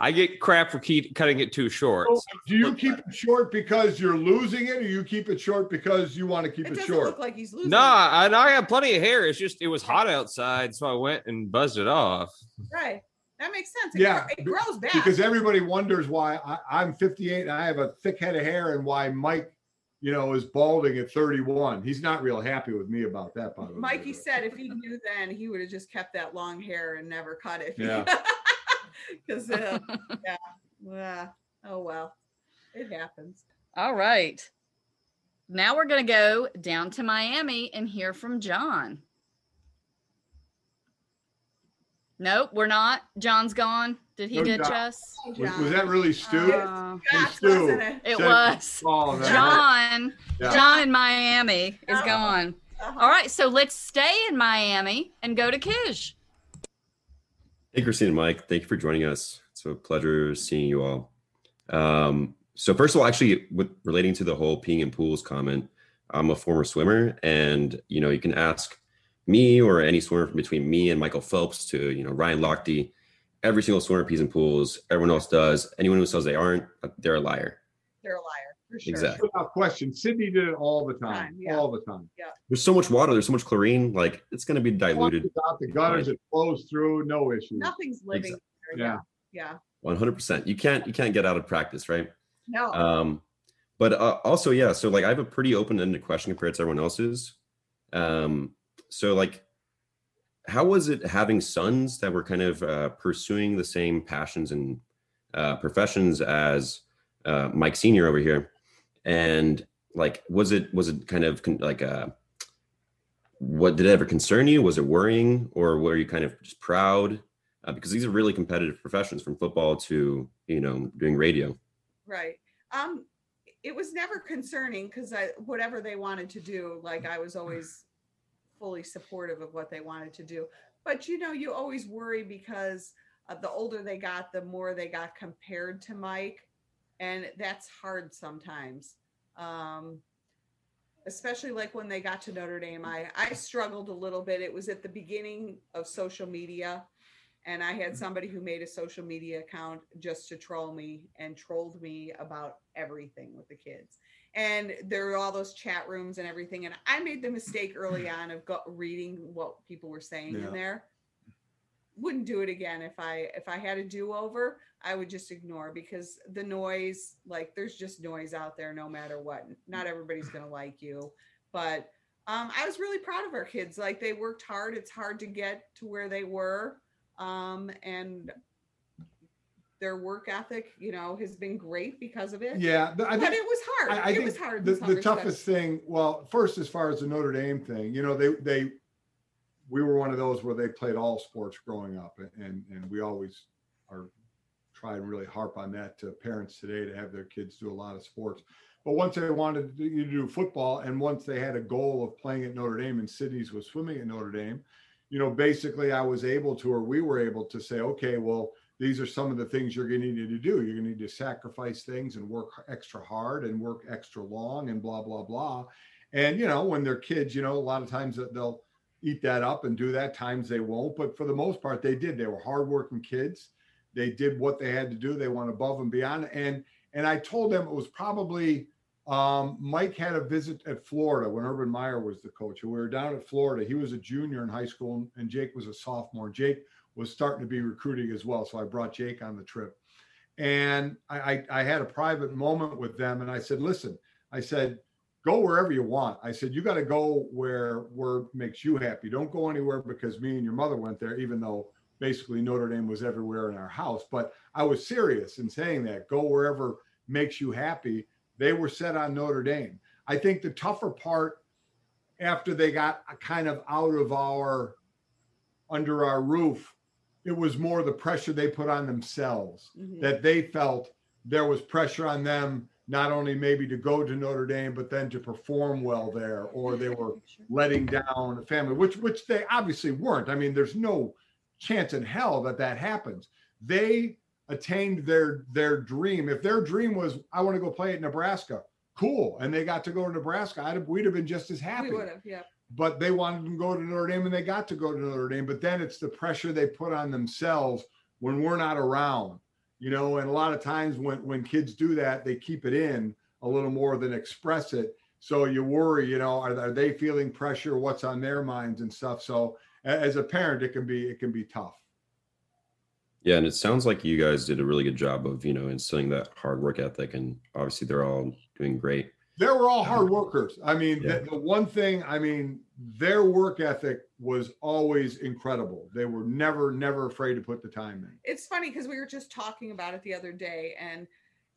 I get crap for keep cutting it too short. So do you keep it short because you're losing it, or you keep it short because you want to keep It it, doesn't short? look like he's losing. Nah, I, I have plenty of hair. It's just it was hot outside, so I went and buzzed it off. Right. That makes sense. It, Yeah, gro- it grows back. because everybody wonders why I, I'm 58 and I have a thick head of hair and why Mike, you know, is balding at 31. He's not real happy with me about that, by the way. Mikey said if he knew then, he would have just kept that long hair and never cut it. Yeah. Because, uh, yeah. yeah. Oh, well. It happens. All right. Now we're going to go down to Miami and hear from John. Nope, we're not. John's gone. Did he No, ditch John. us? Was, was that really Stu? Uh, Hey, Stu. It Said- was. Oh, man. John. Yeah. John in Miami is Oh. gone. Uh-huh. All right, so let's stay in Miami and go to Kish. Hey, Christine and Mike, thank you for joining us. It's a pleasure seeing you all. Um, so, first of all, actually, with relating to the whole peeing in pools comment, I'm a former swimmer, and you know, you can ask me or any swimmer from between me and Michael Phelps to you know Ryan Lochte. Every single swimmer pees in pools. Everyone else does. Anyone who says they aren't, they're a liar. They're a liar, for sure. Exactly. Without question. Sydney did it all the time. Time, yeah. All the time. Yeah. There's so much water. There's so much chlorine. Like it's going to be diluted. Out the gutters, it flows through, no issue. Nothing's living. there, Yeah. Yeah. 100%. You can't. You can't get out of practice, right? No. Um, but uh, also, yeah. So like, I have a pretty open-ended question compared to everyone else's. Um, so like, how was it having sons that were kind of uh, pursuing the same passions and uh, professions as uh, Mike Senior over here? And like, was it was it kind of con- like a what did it ever concern you? Was it worrying, or were you kind of just proud? Uh, because these are really competitive professions, from football to you know doing radio. Right. Um, it was never concerning because I whatever they wanted to do, like I was always fully supportive of what they wanted to do. But you know, you always worry because uh, the older they got, the more they got compared to Mike, and that's hard sometimes. Um, especially like when they got to Notre Dame, I I struggled a little bit. It was at the beginning of social media, and I had somebody who made a social media account just to troll me and trolled me about everything with the kids. And there were all those chat rooms and everything. And I made the mistake early on of go- reading what people were saying Yeah. in there. Wouldn't do it again if I if I had a do over. I would just ignore because the noise, like there's just noise out there no matter what. Not everybody's gonna like you, but um, I was really proud of our kids. Like they worked hard. It's hard to get to where they were um, and their work ethic, you know, has been great because of it. Yeah, I but it was hard. I, I it think was hard. The, the toughest thing, well, first as far as the Notre Dame thing, you know, they they we were one of those where they played all sports growing up, and and we always are try and really harp on that to parents today to have their kids do a lot of sports. But once they wanted you to do football, and once they had a goal of playing at Notre Dame, and Sydney's was swimming at Notre Dame, you know, basically I was able to, or we were able to say, okay, well, these are some of the things you're going to need to do. You're going to need to sacrifice things and work extra hard and work extra long and blah, blah, blah. And, you know, when they're kids, you know, a lot of times they'll eat that up and do that. Times they won't. But for the most part, they did. They were hardworking kids. They did what they had to do. They went above and beyond. And, and I told them it was probably um, Mike had a visit at Florida when Urban Meyer was the coach. We were down at Florida. He was a junior in high school, and Jake was a sophomore. Jake was starting to be recruiting as well. So I brought Jake on the trip. And I, I, I had a private moment with them. And I said, listen, I said, go wherever you want. I said, you got to go where where makes you happy. Don't go anywhere because me and your mother went there, even though basically Notre Dame was everywhere in our house. But I was serious in saying that. Go wherever makes you happy. They were set on Notre Dame. I think the tougher part after they got kind of out of our under our roof, it was more the pressure they put on themselves Mhm. that they felt there was pressure on them not only maybe to go to Notre Dame, but then to perform well there, or they were letting down a family, which which they obviously weren't. I mean, there's no chance in hell that that happens. They attained their their dream. If their dream was, I want to go play at Nebraska, cool, and they got to go to Nebraska, I'd have, we'd have been just as happy We would have, yeah. But they wanted to go to Notre Dame and they got to go to Notre Dame. But then it's the pressure they put on themselves when we're not around, you know. And a lot of times when when kids do that, they keep it in a little more than express it. So you worry, you know, are, are they feeling pressure? What's on their minds and stuff. So as a parent, it can be it can be tough. Yeah, and it sounds like you guys did a really good job of you know instilling that hard work ethic, and obviously they're all doing great. They were all um, hard workers. I mean, Yeah. the, the one thing, I mean, their work ethic was always incredible. They were never, never afraid to put the time in. it's funny because we were just talking about it the other day and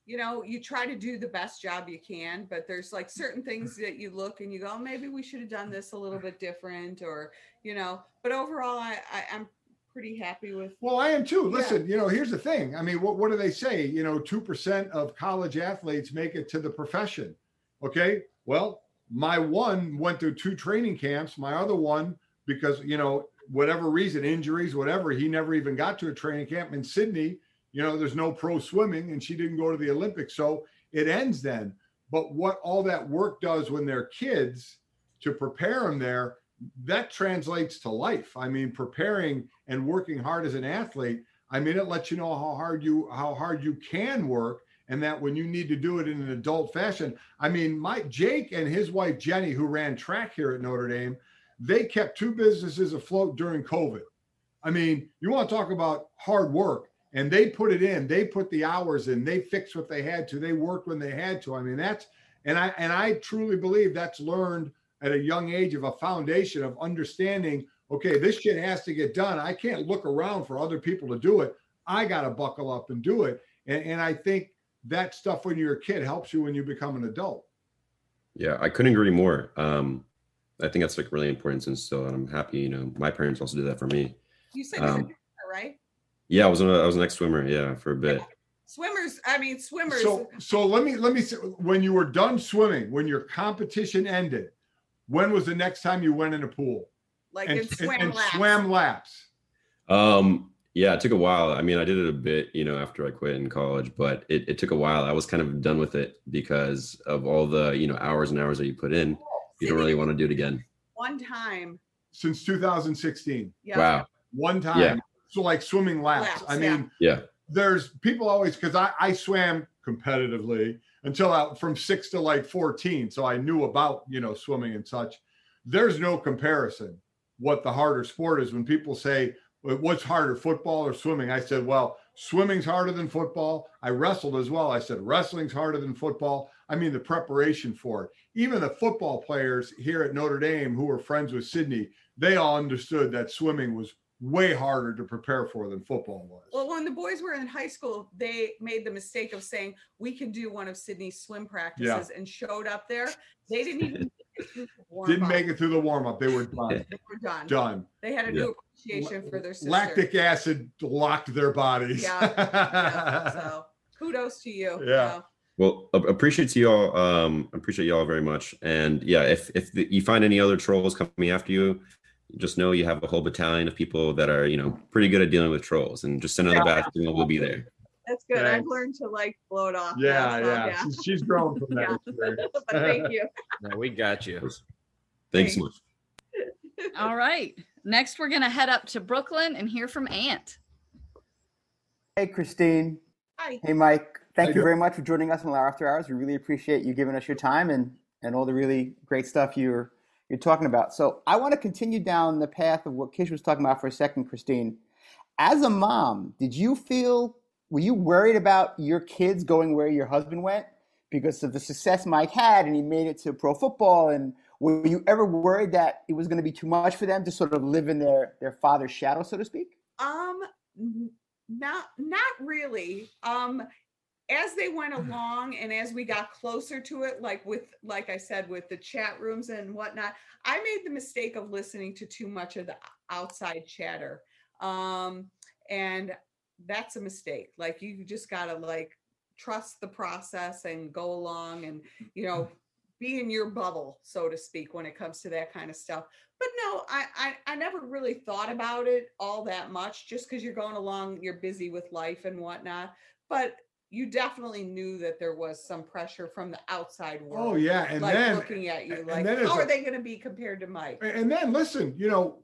you know you try to do the best job you can but there's like certain things that you look and you go "Oh, maybe we should have done this a little bit different or you know but overall i, I i'm pretty happy with Well, I am too. Yeah. Listen, you know, here's the thing. I mean, what, what do they say? You know, 2% of college athletes make it to the profession. Okay. Well, my one went through two training camps. My other one, because, you know, whatever reason, injuries, whatever, he never even got to a training camp in Sydney. You know, there's no pro swimming and she didn't go to the Olympics. So it ends then. But what all that work does when they're kids to prepare them there, that translates to life. I mean, preparing and working hard as an athlete, I mean, it lets you know how hard you how hard you can work and that when you need to do it in an adult fashion. I mean, my Jake and his wife Jenny, who ran track here at Notre Dame, they kept two businesses afloat during COVID. I mean, you want to talk about hard work, and they put it in. They put the hours in. They fixed what they had to. They worked when they had to. I mean, that's and I and I truly believe that's learned at a young age of a foundation of understanding. Okay, this shit has to get done. I can't look around for other people to do it. I got to buckle up and do it. And, and I think that stuff when you're a kid helps you when you become an adult. Yeah, I couldn't agree more. Um, I think that's like really important to instill, and I'm happy. You know, my parents also did that for me. you said you're Um, swimmer, right Yeah, I was an, I was an ex swimmer. Yeah, for a bit. swimmers i mean swimmers So so let me let me say when you were done swimming, when your competition ended, when was the next time you went in a pool like and, in swam and, and laps. swam laps? Um, yeah, it took a while. I mean, I did it a bit, you know, after I quit in college, but it, it took a while. I was kind of done with it because of all the, you know, hours and hours that you put in. You don't really want to do it again. one time Since 2016. yeah Wow. One time. Yeah. So like swimming laps. Laps, I mean, Yeah. there's people always because I, I swam competitively until I, from six to like 14. So I knew about, you know, swimming and such. There's no comparison what the harder sport is. When people say, "Well, what's harder, football or swimming? I said, well, swimming's harder than football. I wrestled as well. I said, wrestling's harder than football. I mean, the preparation for it. Even the football players here at Notre Dame who were friends with Sydney, they all understood that swimming was way harder to prepare for than football was. Well, when the boys were in high school, they made the mistake of saying we can do one of Sydney's swim practices and showed up there. They didn't even Didn't make it through the warm up. They were done. They were done. done. They had a Yeah. new appreciation for their sister. Lactic acid locked their bodies. Yeah, yeah, so kudos to you. Yeah. Well, a- appreciate you all. Um, appreciate you all very much. And yeah, if if the, you find any other trolls coming after you, just know you have a whole battalion of people that are you know pretty good at dealing with trolls, and just send another Yeah. batch, and we'll be there. That's good. I've learned to like blow it off. now, yeah, so, yeah. She's, she's grown from that. Yeah. experience. but thank you. No, we got you. Thanks so much. All right. Next, we're going to head up to Brooklyn and hear from Ant. Hey, Christine. Hi. Hey, Mike. Thank How you you very much for joining us on Lauer After Hours. We really appreciate you giving us your time and, and all the really great stuff you're you're talking about. So I want to continue down the path of what Kish was talking about for a second, Christine. As a mom, did you feel were you worried about your kids going where your husband went because of the success Mike had and he made it to pro football and were you ever worried that it was going to be too much for them to sort of live in their their father's shadow, so to speak? Um, not not really. Um, as they went along and as we got closer to it, like with like I said, with the chat rooms and whatnot, I made the mistake of listening to too much of the outside chatter. Um, and that's a mistake. Like you just gotta like trust the process and go along and you mm-hmm. know be in your bubble, so to speak, when it comes to that kind of stuff. But no I, I i never really thought about it all that much just because you're going along you're busy with life and whatnot. But you definitely knew that there was some pressure from the outside oh, world Oh, yeah, and like then- looking at you like how a- are they going to be compared to mike? And then listen, you know,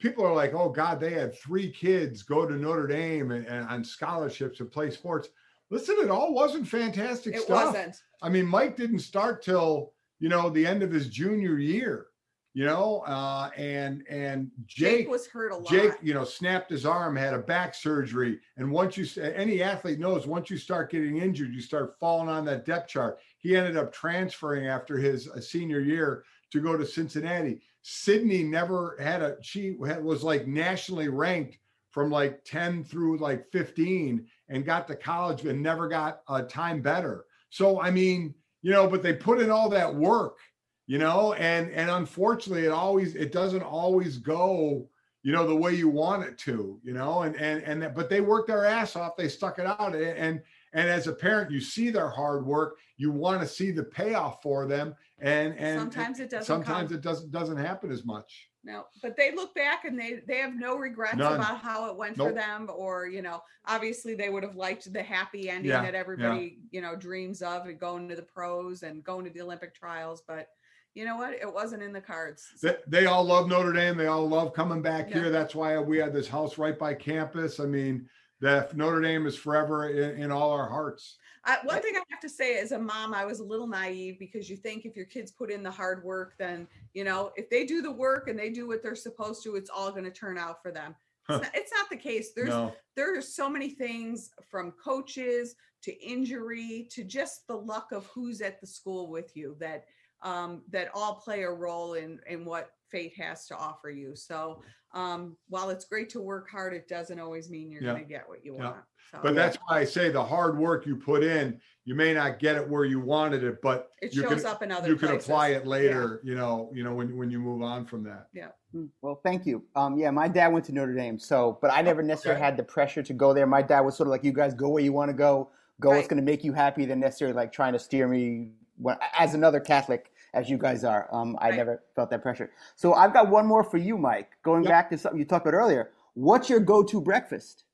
people are like, oh God, they had three kids go to Notre Dame and, and on scholarships and play sports. Listen, it all wasn't fantastic it stuff. wasn't I mean, Mike didn't start till, you know, the end of his junior year. you know, uh, and and Jake, Jake was hurt a lot. Jake, you know, snapped his arm, had a back surgery, and once you any athlete knows, once you start getting injured, you start falling on that depth chart. He ended up transferring after his uh, senior year to go to Cincinnati. Sydney never had a she was like nationally ranked from like 10 through like 15 and got to college and never got a time better. So I mean, you know, but they put in all that work, you know, and and unfortunately it always it doesn't always go, you know, the way you want it to, you know, and and and that, but they worked their ass off, they stuck it out and and as a parent you see their hard work, you want to see the payoff for them and and Sometimes it doesn't Sometimes come. it doesn't doesn't happen as much. No, but they look back and they they have no regrets None. about how it went for them, or you know, obviously they would have liked the happy ending Yeah, that yeah. everybody you know dreams of, and going to the pros and going to the Olympic trials. But you know what? It wasn't in the cards. They, they all love Notre Dame. They all love coming back Yeah. here. That's why we had this house right by campus. I mean, that Notre Dame is forever in, in all our hearts. I, one thing I have to say as a mom, I was a little naive because you think if your kids put in the hard work, then you know if they do the work and they do what they're supposed to, it's all going to turn out for them. It's not, it's not the case. There's No. there's so many things from coaches to injury to just the luck of who's at the school with you that um, that all play a role in in what fate has to offer you. So um, while it's great to work hard, it doesn't always mean you're Yeah. going to get what you Yeah. want. So, But that's why I say the hard work you put in, you may not get it where you wanted it, but It you shows can, up in other you can apply it later, you know, you know, when, when you move on from that. Yeah. Mm, Well, thank you. Um, yeah, my dad went to Notre Dame, so but I never necessarily Okay. had the pressure to go there. My dad was sort of like, "You guys go where you want to go. Go what's going to make you happy." Than necessarily like trying to steer me. When, as another Catholic, as you guys are, um, I Right. never felt that pressure. So I've got one more for you, Mike. Going Yep. back to something you talked about earlier. What's your go-to breakfast?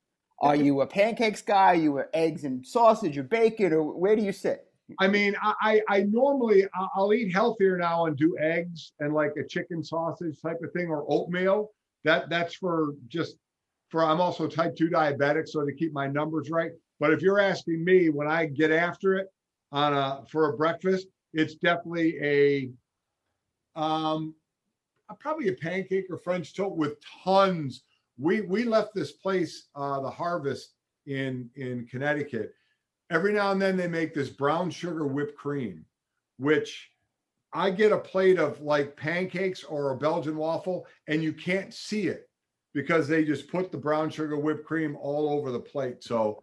Are you a pancakes guy? Are you a eggs and sausage or bacon, or where do you sit? I mean, I, I normally I'll eat healthier now and do eggs and like a chicken sausage type of thing or oatmeal. That that's for just for I'm also type two diabetic, so to keep my numbers right. But if you're asking me when I get after it on a for a breakfast, it's definitely a um probably a pancake or French toast with tons. We we left this place, uh, the Harvest in in Connecticut every now and then they make this brown sugar whipped cream, which I get a plate of like pancakes or a Belgian waffle, and you can't see it because they just put the brown sugar whipped cream all over the plate. So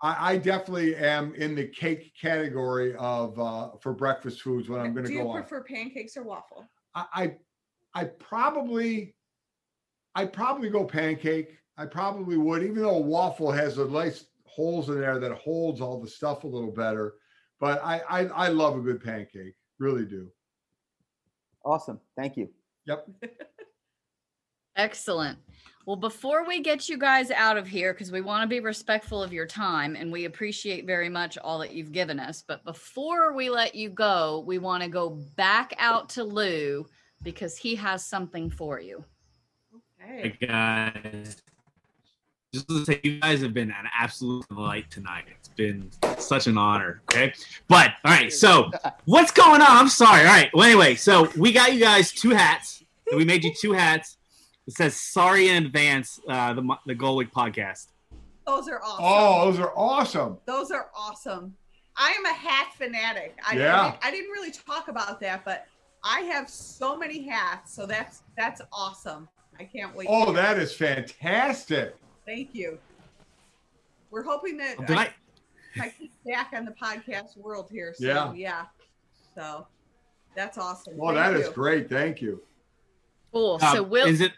I, I definitely am in the cake category of uh, for breakfast foods when I'm going to go. do you go on. prefer pancakes or waffle? I, I I probably I probably go pancake. I probably would, even though a waffle has a nice holes in there that holds all the stuff a little better. But I I, I love a good pancake, really do. Awesome. Thank you. Yep. Excellent. Well, before we get you guys out of here, because we want to be respectful of your time and we appreciate very much all that you've given us. But before we let you go, we want to go back out to Lou because he has something for you. Okay. Hey guys, just to say, you guys have been an absolute delight tonight. It's been such an honor. Okay, but all right. So what's going on? I'm sorry. All right. Well, anyway, so we got you guys two hats. We made you two hats. It says "Sorry in advance." Uh, the the Golic podcast. Those are awesome. Oh, those are awesome. Those are awesome. I am a hat fanatic. I, I Yeah. didn't- I didn't really talk about that, but I have so many hats, so that's that's awesome. I can't wait. Oh, hear that it. is fantastic. Thank you. We're hoping that Did I, I- I keep back on the podcast world here. So Yeah. yeah. So that's awesome. Well, Thank that is you. great. Thank you. Cool. So Um, we'll is it?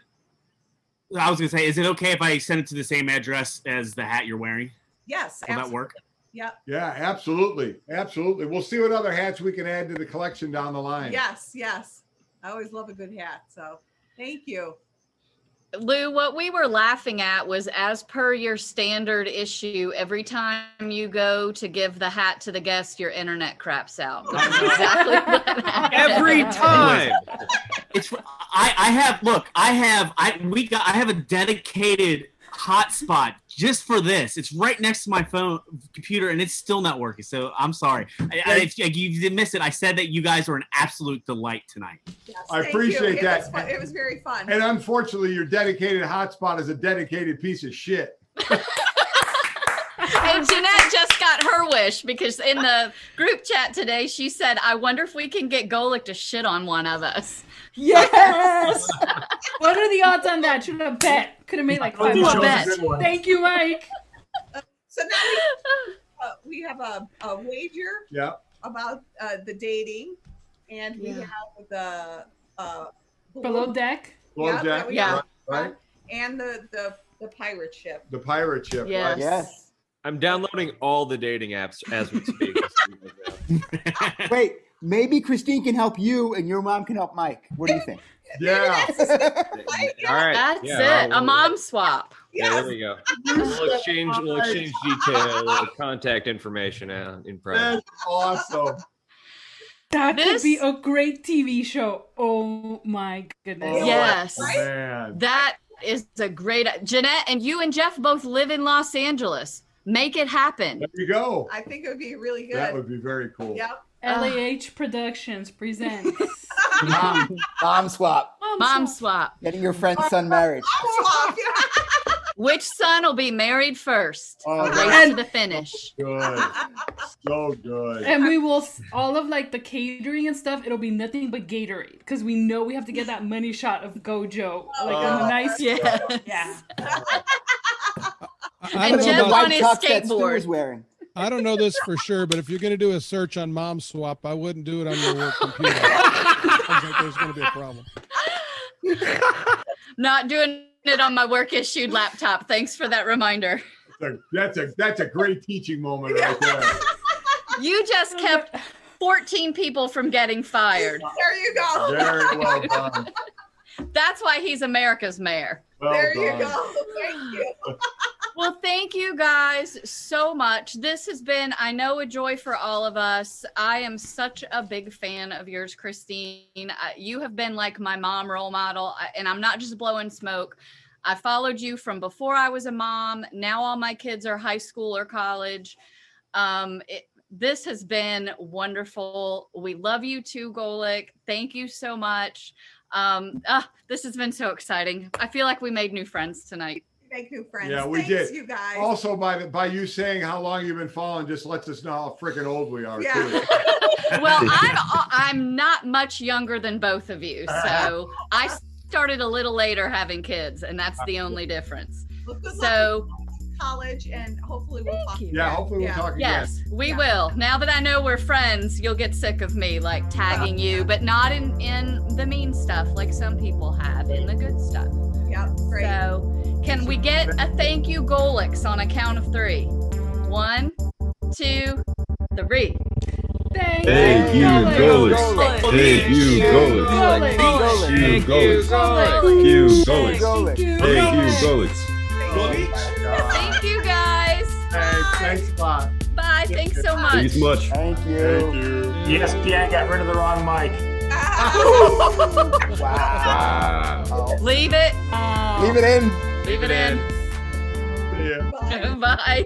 I was gonna say, is it okay if I send it to the same address as the hat you're wearing? Yes. Will that work? Yep. Yeah, absolutely. Absolutely. We'll see what other hats we can add to the collection down the line. Yes. Yes. I always love a good hat. So thank you. Lou, what we were laughing at was as per your standard issue, every time you go to give the hat to the guest, your internet craps out. Exactly. Every time. It's I I have look I have I we got I have a dedicated hotspot just for this. It's right next to my phone computer, and it's still not working. So I'm sorry. I, I, if you didn't miss it, I said that you guys were an absolute delight tonight. I appreciate It that. was It was very fun. And unfortunately, your dedicated hotspot is a dedicated piece of shit. And Jeanette just got her wish because in the group chat today, she said, I wonder if we can get Golic to shit on one of us. Yes. what are the odds on that? Should have bet. Could have made like five bucks. bet. Thank you, Mike. So now we, uh, we have a, a wager Yeah. about uh, the dating, and we Yeah. have the uh, Below deck. Below Yeah, deck, yeah. have- Right? and the, the the pirate ship. The pirate ship. Yes. Right? Yes. I'm downloading all the dating apps as we speak. Wait, maybe Christine can help you and your mom can help Mike. What do you think? Yeah. all right. That's yeah, it. I'll- A mom swap. Yeah, there we go. We'll exchange. We'll exchange detail, contact information uh, in private. That's awesome. That This- could be a great TV show. Oh my goodness. Oh, Yes. Man. That is a great Jeanette and you and Jeff both live in Los Angeles. Make it happen. There you go. I think it would be really good. That would be very cool. Yep. LAH uh, Productions presents Mom, mom swap. Mom swap. Getting your friend's son married. Mom Swap. Which son will be married first? Oh, Race to the finish. good. So good. and we will all of like the catering and stuff. It'll be nothing but Gatorade because we know we have to get that money shot of Gojo, like on Oh. Uh, a nice. Yes. Yeah. Uh, I And don't know Jeff on his tux that Stu skateboard. was wearing. I don't know this for sure, but if you're going to do a search on mom swap, I wouldn't do it on your work computer. Sounds like there's going to be a problem. Not doing it on my work issued laptop. Thanks for that reminder. That's a, that's a that's a great teaching moment right there. You just kept 14 people from getting fired. There you go. Very well done. That's why he's America's mayor. Well there you go. Thank you. Well, thank you guys so much. This has been, I know, a joy for all of us. I am such a big fan of yours, Christine. Uh, you have been like my mom role model, and I'm not just blowing smoke. I followed you from before I was a mom. Now all my kids are high school or college. Um, it, this has been wonderful. We love you too, Golic. Thank you so much. Um, ah, this has been so exciting. I feel like we made new friends tonight. Make new friends. Yeah, we Thanks, did. You guys. Also, by the, by you saying how long you've been following, just lets us know how freaking old we are. Yeah. Too. well i'm i'm not much younger than both of you so i started a little later having kids and that's the only difference Well, good so with college, and hopefully we'll talk. Yeah, hopefully we'll Yeah. talk again. yes we Yeah. will now that i know we're friends you'll get sick of me like tagging you but not in in the mean stuff like some people have in the good stuff Yep. Great. so can we get a thank you Golics on a count of three one two three Thank, Thank you, Golic. Golic. Thank you, Golic. Golic. Thank you, Golic. Thank you, Golic. Thank you, Golic. thank you guys Hey, thanks a lot. bye thanks so much so much. Thank Thank you. you. ESPN got rid of the wrong mic. Wow. Wow. leave it Leave it in. leave it in See ya. Bye.